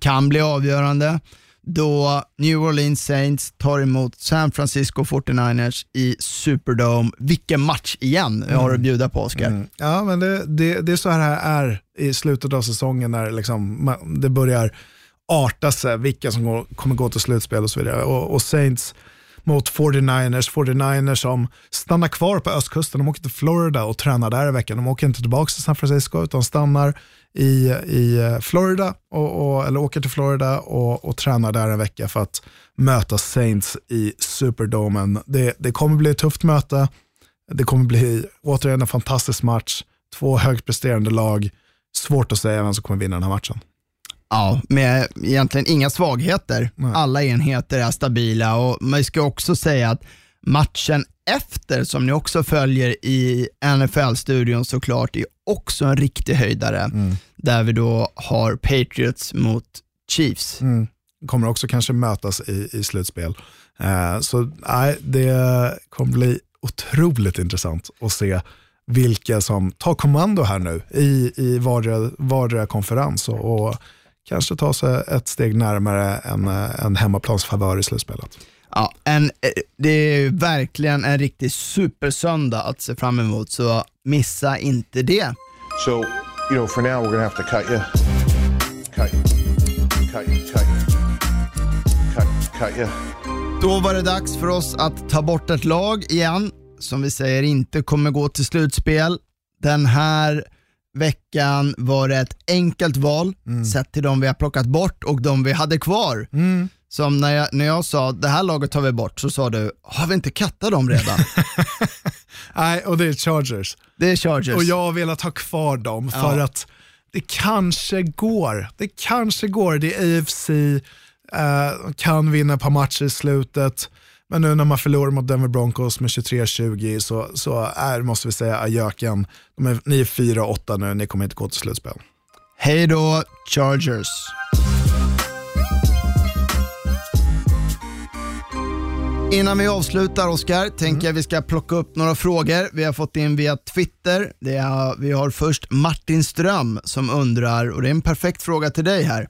Kan bli avgörande då New Orleans Saints tar emot San Francisco 49ers i Superdome. Vilken match igen jag har att bjuda på Oskar. Ja, men det, det, det är så här det är i slutet av säsongen när liksom, man- det börjar arta sig vilka som går, kommer gå till slutspel och så vidare. Och, och Saints mot 49ers, 49ers som stannar kvar på östkusten. De åker till Florida och tränar där i veckan. De åker inte tillbaka till San Francisco utan stannar i, i Florida, och, och, eller åker till Florida och, och tränar där en vecka för att möta Saints i Superdomen. Det, det kommer bli ett tufft möte. Det kommer bli återigen en fantastisk match. Två högpresterande lag. Svårt att säga vem som kommer vinna den här matchen. Ja, med egentligen inga svagheter. Alla enheter är stabila och man ska också säga att matchen efter, som ni också följer i NFL-studion såklart, är också en riktig höjdare. Där vi då har Patriots mot Chiefs. Kommer också kanske mötas i, i slutspel. Eh, så nej, det kommer bli otroligt intressant att se vilka som tar kommando här nu i, i vardera, vardera konferens och, och kanske ta sig ett steg närmare en, en hemmaplansfavör i slutspelet. Ja, en, eh, det är ju verkligen en riktig supersöndag att se fram emot, så missa inte det. So, you know, for now we're gonna have to cut you. Cut you. Cut you. Cut you. Cut, cut you. Då var det dags för oss att ta bort ett lag igen, som vi säger inte kommer gå till slutspel. Den här veckan var det ett enkelt val, sett till de vi har plockat bort och de vi hade kvar. Som när jag, när jag sa det här laget tar vi bort, så sa du, har vi inte kattat dem redan? Nej, och det är Chargers. det är Chargers. Och jag har velat ha kvar dem för Ja. att det kanske går. Det kanske går. Det är AFC, eh, kan vinna ett par matcher i slutet. Men nu när man förlorar mot Denver Broncos med 23-20 så, så är, måste vi säga ajöken. De är, ni är 4-8 nu, ni kommer inte gå till slutspel. Hej då, Chargers. Innan vi avslutar Oskar, tänker jag vi ska plocka upp några frågor vi har fått in via Twitter. Det är, vi har först Martin Ström som undrar, och det är en perfekt fråga till dig här.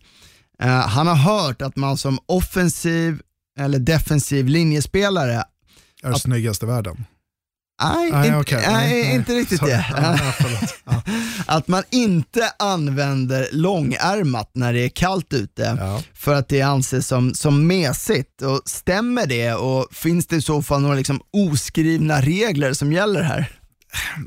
Eh, han har hört att man som offensiv eller defensiv linjespelare Är det snyggaste i världen. Nej, Nej, nej. inte riktigt Sorry. det. Ja. Att man inte använder långärmat när det är kallt ute Ja. för att det anses som, som mesigt. Och stämmer det och finns det i så fall några liksom oskrivna regler som gäller här?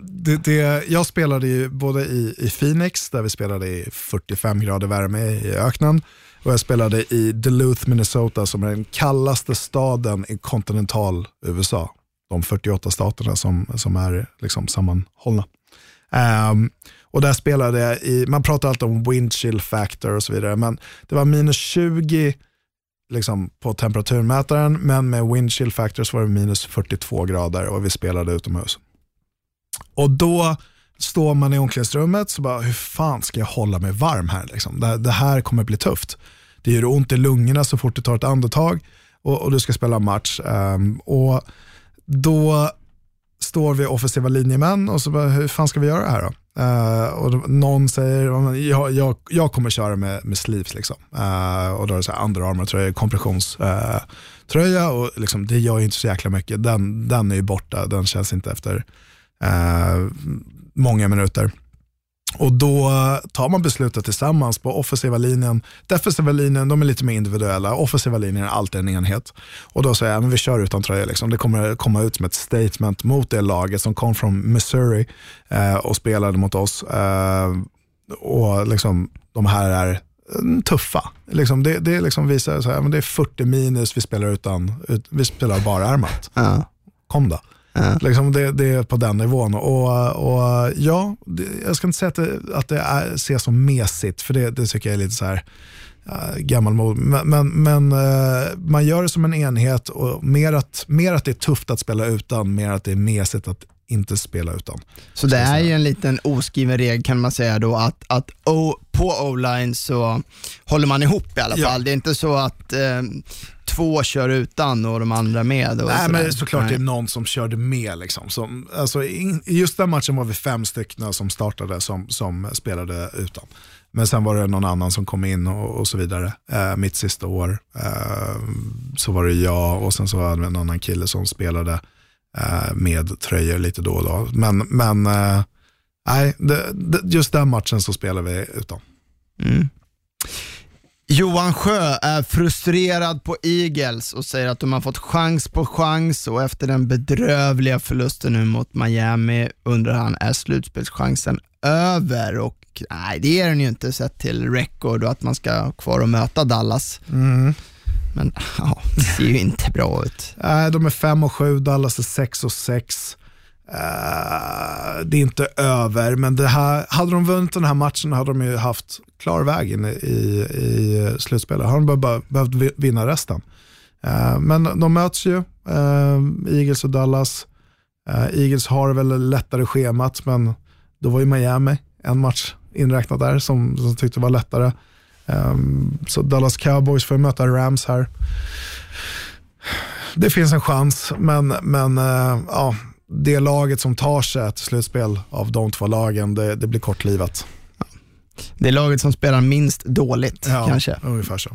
det, det, jag spelade ju både i, i Phoenix, där vi spelade i 45 grader värme i öknen, och jag spelade i Duluth, Minnesota, som är den kallaste staden i kontinental USA. De 48 staterna som, som är liksom sammanhållna. Um, och där spelade jag i, man pratar alltid om windchill factor och så vidare, men det var minus 20 liksom, på temperaturmätaren, men med windchill factor så var det minus 42 grader och vi spelade utomhus. Och då står man i omklädningsrummet så bara, hur fan ska jag hålla mig varm här? Liksom? Det, det här kommer bli tufft. Det gör ont i lungorna så fort du tar ett andetag och, och du ska spela match. Um, och då står vi offensiva linjemän och så bara, hur fan ska vi göra det här då? Uh, och någon säger, jag, jag, jag kommer köra med, med sleeves liksom. Uh, och då är det så här Under Armour-tröja, kompressionströja uh, och liksom, det gör ju inte så jäkla mycket. Den, den är ju borta, den känns inte efter eh, många minuter. Och då tar man beslutet tillsammans på offensiva linjen. Defensiva linjen, de är lite mer individuella. Offensiva linjen är alltid en enhet. Och då säger jag, men vi kör utan tröja. Liksom. Det kommer komma ut som ett statement mot det laget som kom från Missouri eh, och spelade mot oss. Eh, och liksom, de här är eh, tuffa. Liksom, det, det liksom visar men det är 40 minus, vi spelar, utan, ut, vi spelar bara ärmat. Ja. Kom då. Ja. Liksom det, det är på den nivån. Och, och ja, det, jag ska inte säga att det, att det är, ses som mesigt, för det, det tycker jag är lite så här uh, gammalmod. Men, men, men eh, man gör det som en enhet och mer att, mer att det är tufft att spela utan, mer att det är mesigt att inte spela utan. Så det är ju en liten oskriven regel kan man säga då att, att o, på o-line så håller man ihop i alla Ja. fall. Det är inte så att eh, två kör utan och de andra med. Och Nej, sådär. men såklart Nej. det är någon som körde med. Liksom. Som, alltså, i, I just den matchen var vi fem stycken som startade som, som spelade utan. Men sen var det någon annan som kom in och, och så vidare. Eh, mitt sista år eh, så var det jag och sen så hade vi en annan kille som spelade med tröjor lite då och då. Men, men eh, nej, just den matchen så spelade vi utan. Mm. Johan Sjö är frustrerad på Eagles och säger att de har fått chans på chans och efter den bedrövliga förlusten nu mot Miami undrar han, är slutspelschansen över? Och nej, det är den ju inte sett till record och att man ska ha kvar och möta Dallas. Men ja, det ser ju inte bra ut. Nej, de är 5 och 7, Dallas är 6 och 6. Uh, eh, det är inte över, men det här, hade de vunnit den här matchen hade de ju haft klar väg in i, i, slutspelet. Har de bara, bara behövt vinna resten. Uh, men de möts ju, uh, Eagles och Dallas. Eagles har väl lättare schemat, men då var ju Miami en match inräknat där som, som tyckte var lättare. Eh, så Dallas Cowboys får möta Rams här det finns en chans, men, men eh, ja, det laget som tar sig till slutspel av de två lagen, det, det blir kortlivat. Det är laget som spelar minst dåligt Ja, kanske. Ungefär så.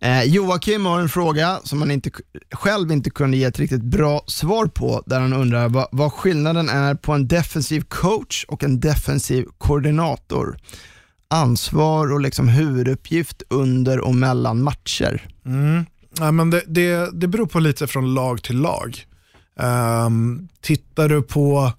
Eh, Joakim har en fråga som han inte, själv inte kunde ge ett riktigt bra svar på, där han undrar vad, vad skillnaden är på en defensiv coach och en defensiv koordinator. Ansvar och liksom huvuduppgift under och mellan matcher. Mm. Ja, men det, det, det beror på lite från lag till lag. Um, tittar du på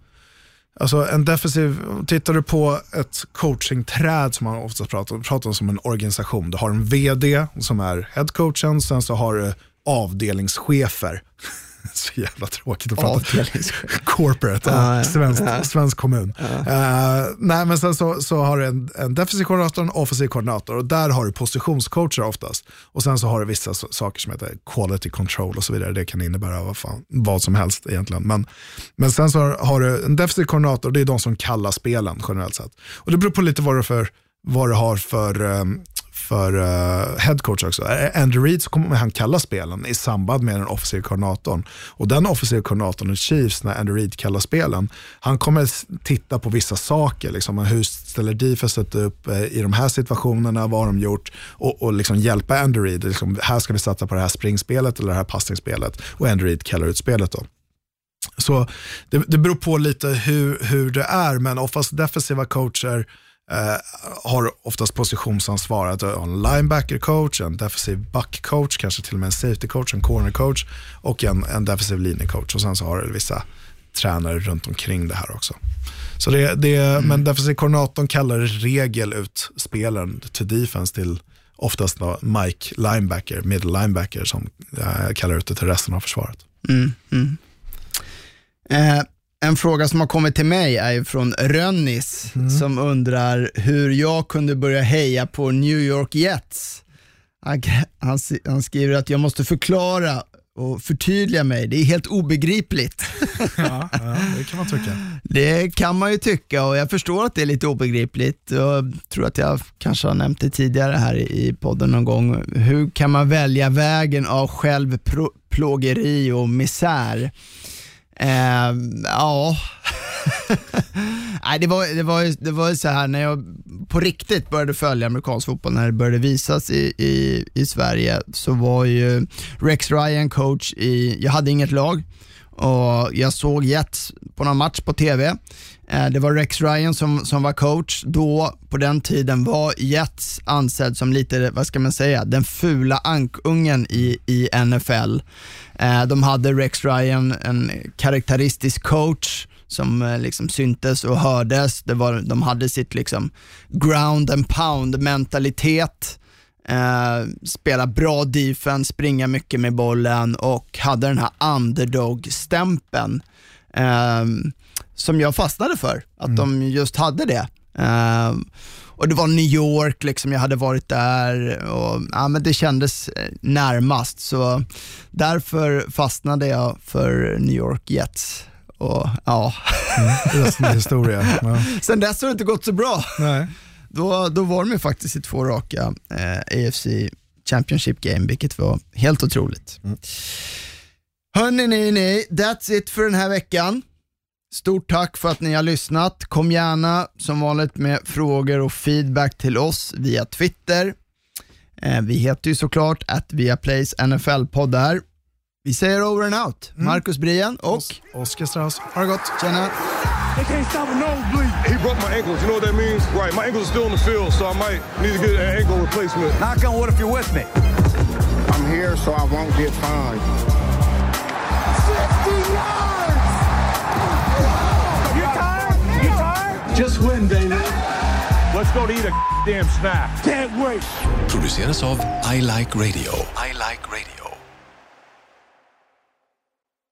Alltså en defensiv, tittar du på ett coachingträd som man ofta pratar om, pratar om som en organisation. Du har en vd som är headcoachen, sen så har du avdelningschefer. Så jävla tråkigt att prata corporate, Ja, ja, svensk, svensk kommun. Eh, nej, men sen så, så har du en, en defensiv koordinator och en offensiv koordinator och där har du positionscoacher oftast. Och sen så har du vissa så, saker som heter quality control och så vidare. Det kan innebära vad, fan, vad som helst egentligen. Men, men sen så har, har du en defensiv koordinator, det är de som kallar spelen generellt sett. Och det beror på lite vad du, för, vad du har för um, för eh, uh, headcoach också. Eh, Andrew Reid så kommer han kalla spelen i samband med den offensiva koordinatorn. Och den offensiva koordinatorn i Chiefs, när Andy Reid kallar spelen, han kommer titta på vissa saker. Liksom, hur ställer defenset upp eh, i de här situationerna, vad har de gjort? Och, och liksom hjälpa Andy Reid. Liksom, här ska vi satsa på det här springspelet eller det här passningsspelet. Och Andy Reid kallar ut spelet då. Så det, det beror på lite hur, hur det är, men oftast defensiva coacher eh, har oftast positionsansvar. Att ha en linebacker coach, en defensiv back coach, kanske till och med en safety coach, en corner coach och en, en defensiv linjecoach. Och sen så har du vissa tränare runt omkring det här också. Så det, det, Men defensiv koordinatorn kallar i regel ut spelaren till defense till oftast då Mike linebacker, middle linebacker som eh, kallar ut det till resten av försvaret. Eh, en fråga som har kommit till mig är från Rönnis som undrar hur jag kunde börja heja på New York Jets. Han, han, s- han skriver att jag måste förklara och förtydliga mig, det är helt obegripligt. Ja, ja, det kan man tycka. Det kan man ju tycka och jag förstår att det är lite obegripligt. Jag tror att jag kanske har nämnt det tidigare här i i podden någon gång. Hur kan man välja vägen av självplågeri och misär? Eh, ja, Nej, det var, det, var, ju- det var ju så här när jag på riktigt började följa amerikansk fotboll, när det började visas i, i, i Sverige, så var ju Rex Ryan coach i, jag hade inget lag och jag såg Jets på någon match på TV. Eh, det var Rex Ryan som, som var coach. Då, på den tiden, var Jets ansedd som lite, vad ska man säga, den fula ankungen i, i NFL. Eh, de hade Rex Ryan, en karaktäristisk coach som eh, liksom syntes och hördes. Det var, de hade sitt liksom ground and pound mentalitet. Eh, spela bra defense, springa mycket med bollen och hade den här underdog-stämpeln eh, som jag fastnade för, att de just hade det. Eh, och det var New York, liksom, jag hade varit där och ja, men det kändes eh, närmast. Så därför fastnade jag för New York Jets. Och, ja. Resten är historia. Ja. Sen dess har det inte gått så bra. Nej. Då, då var de ju faktiskt i två raka eh, AFC Championship game, vilket var helt otroligt. Hörni, ni, ni, that's it för den här veckan. Stort tack för att ni har lyssnat. Kom gärna som vanligt med frågor och feedback till oss via Twitter. Eh, vi heter ju såklart att Viaplays NFL-podd där. Vi säger over and out. Marcus Brien och... Os- Oskar Strauss, ha det gott. Tjena. They can't stop a nosebleed. He broke my ankles. You know what that means? Right. My ankles are still in the field, so I might need to get an ankle replacement. Knock on wood if you're with me. I'm here so I won't get fined. 60 Just win, baby. Let's go to eat a damn snack. Can't wait. produceras av I Like Radio. I like radio.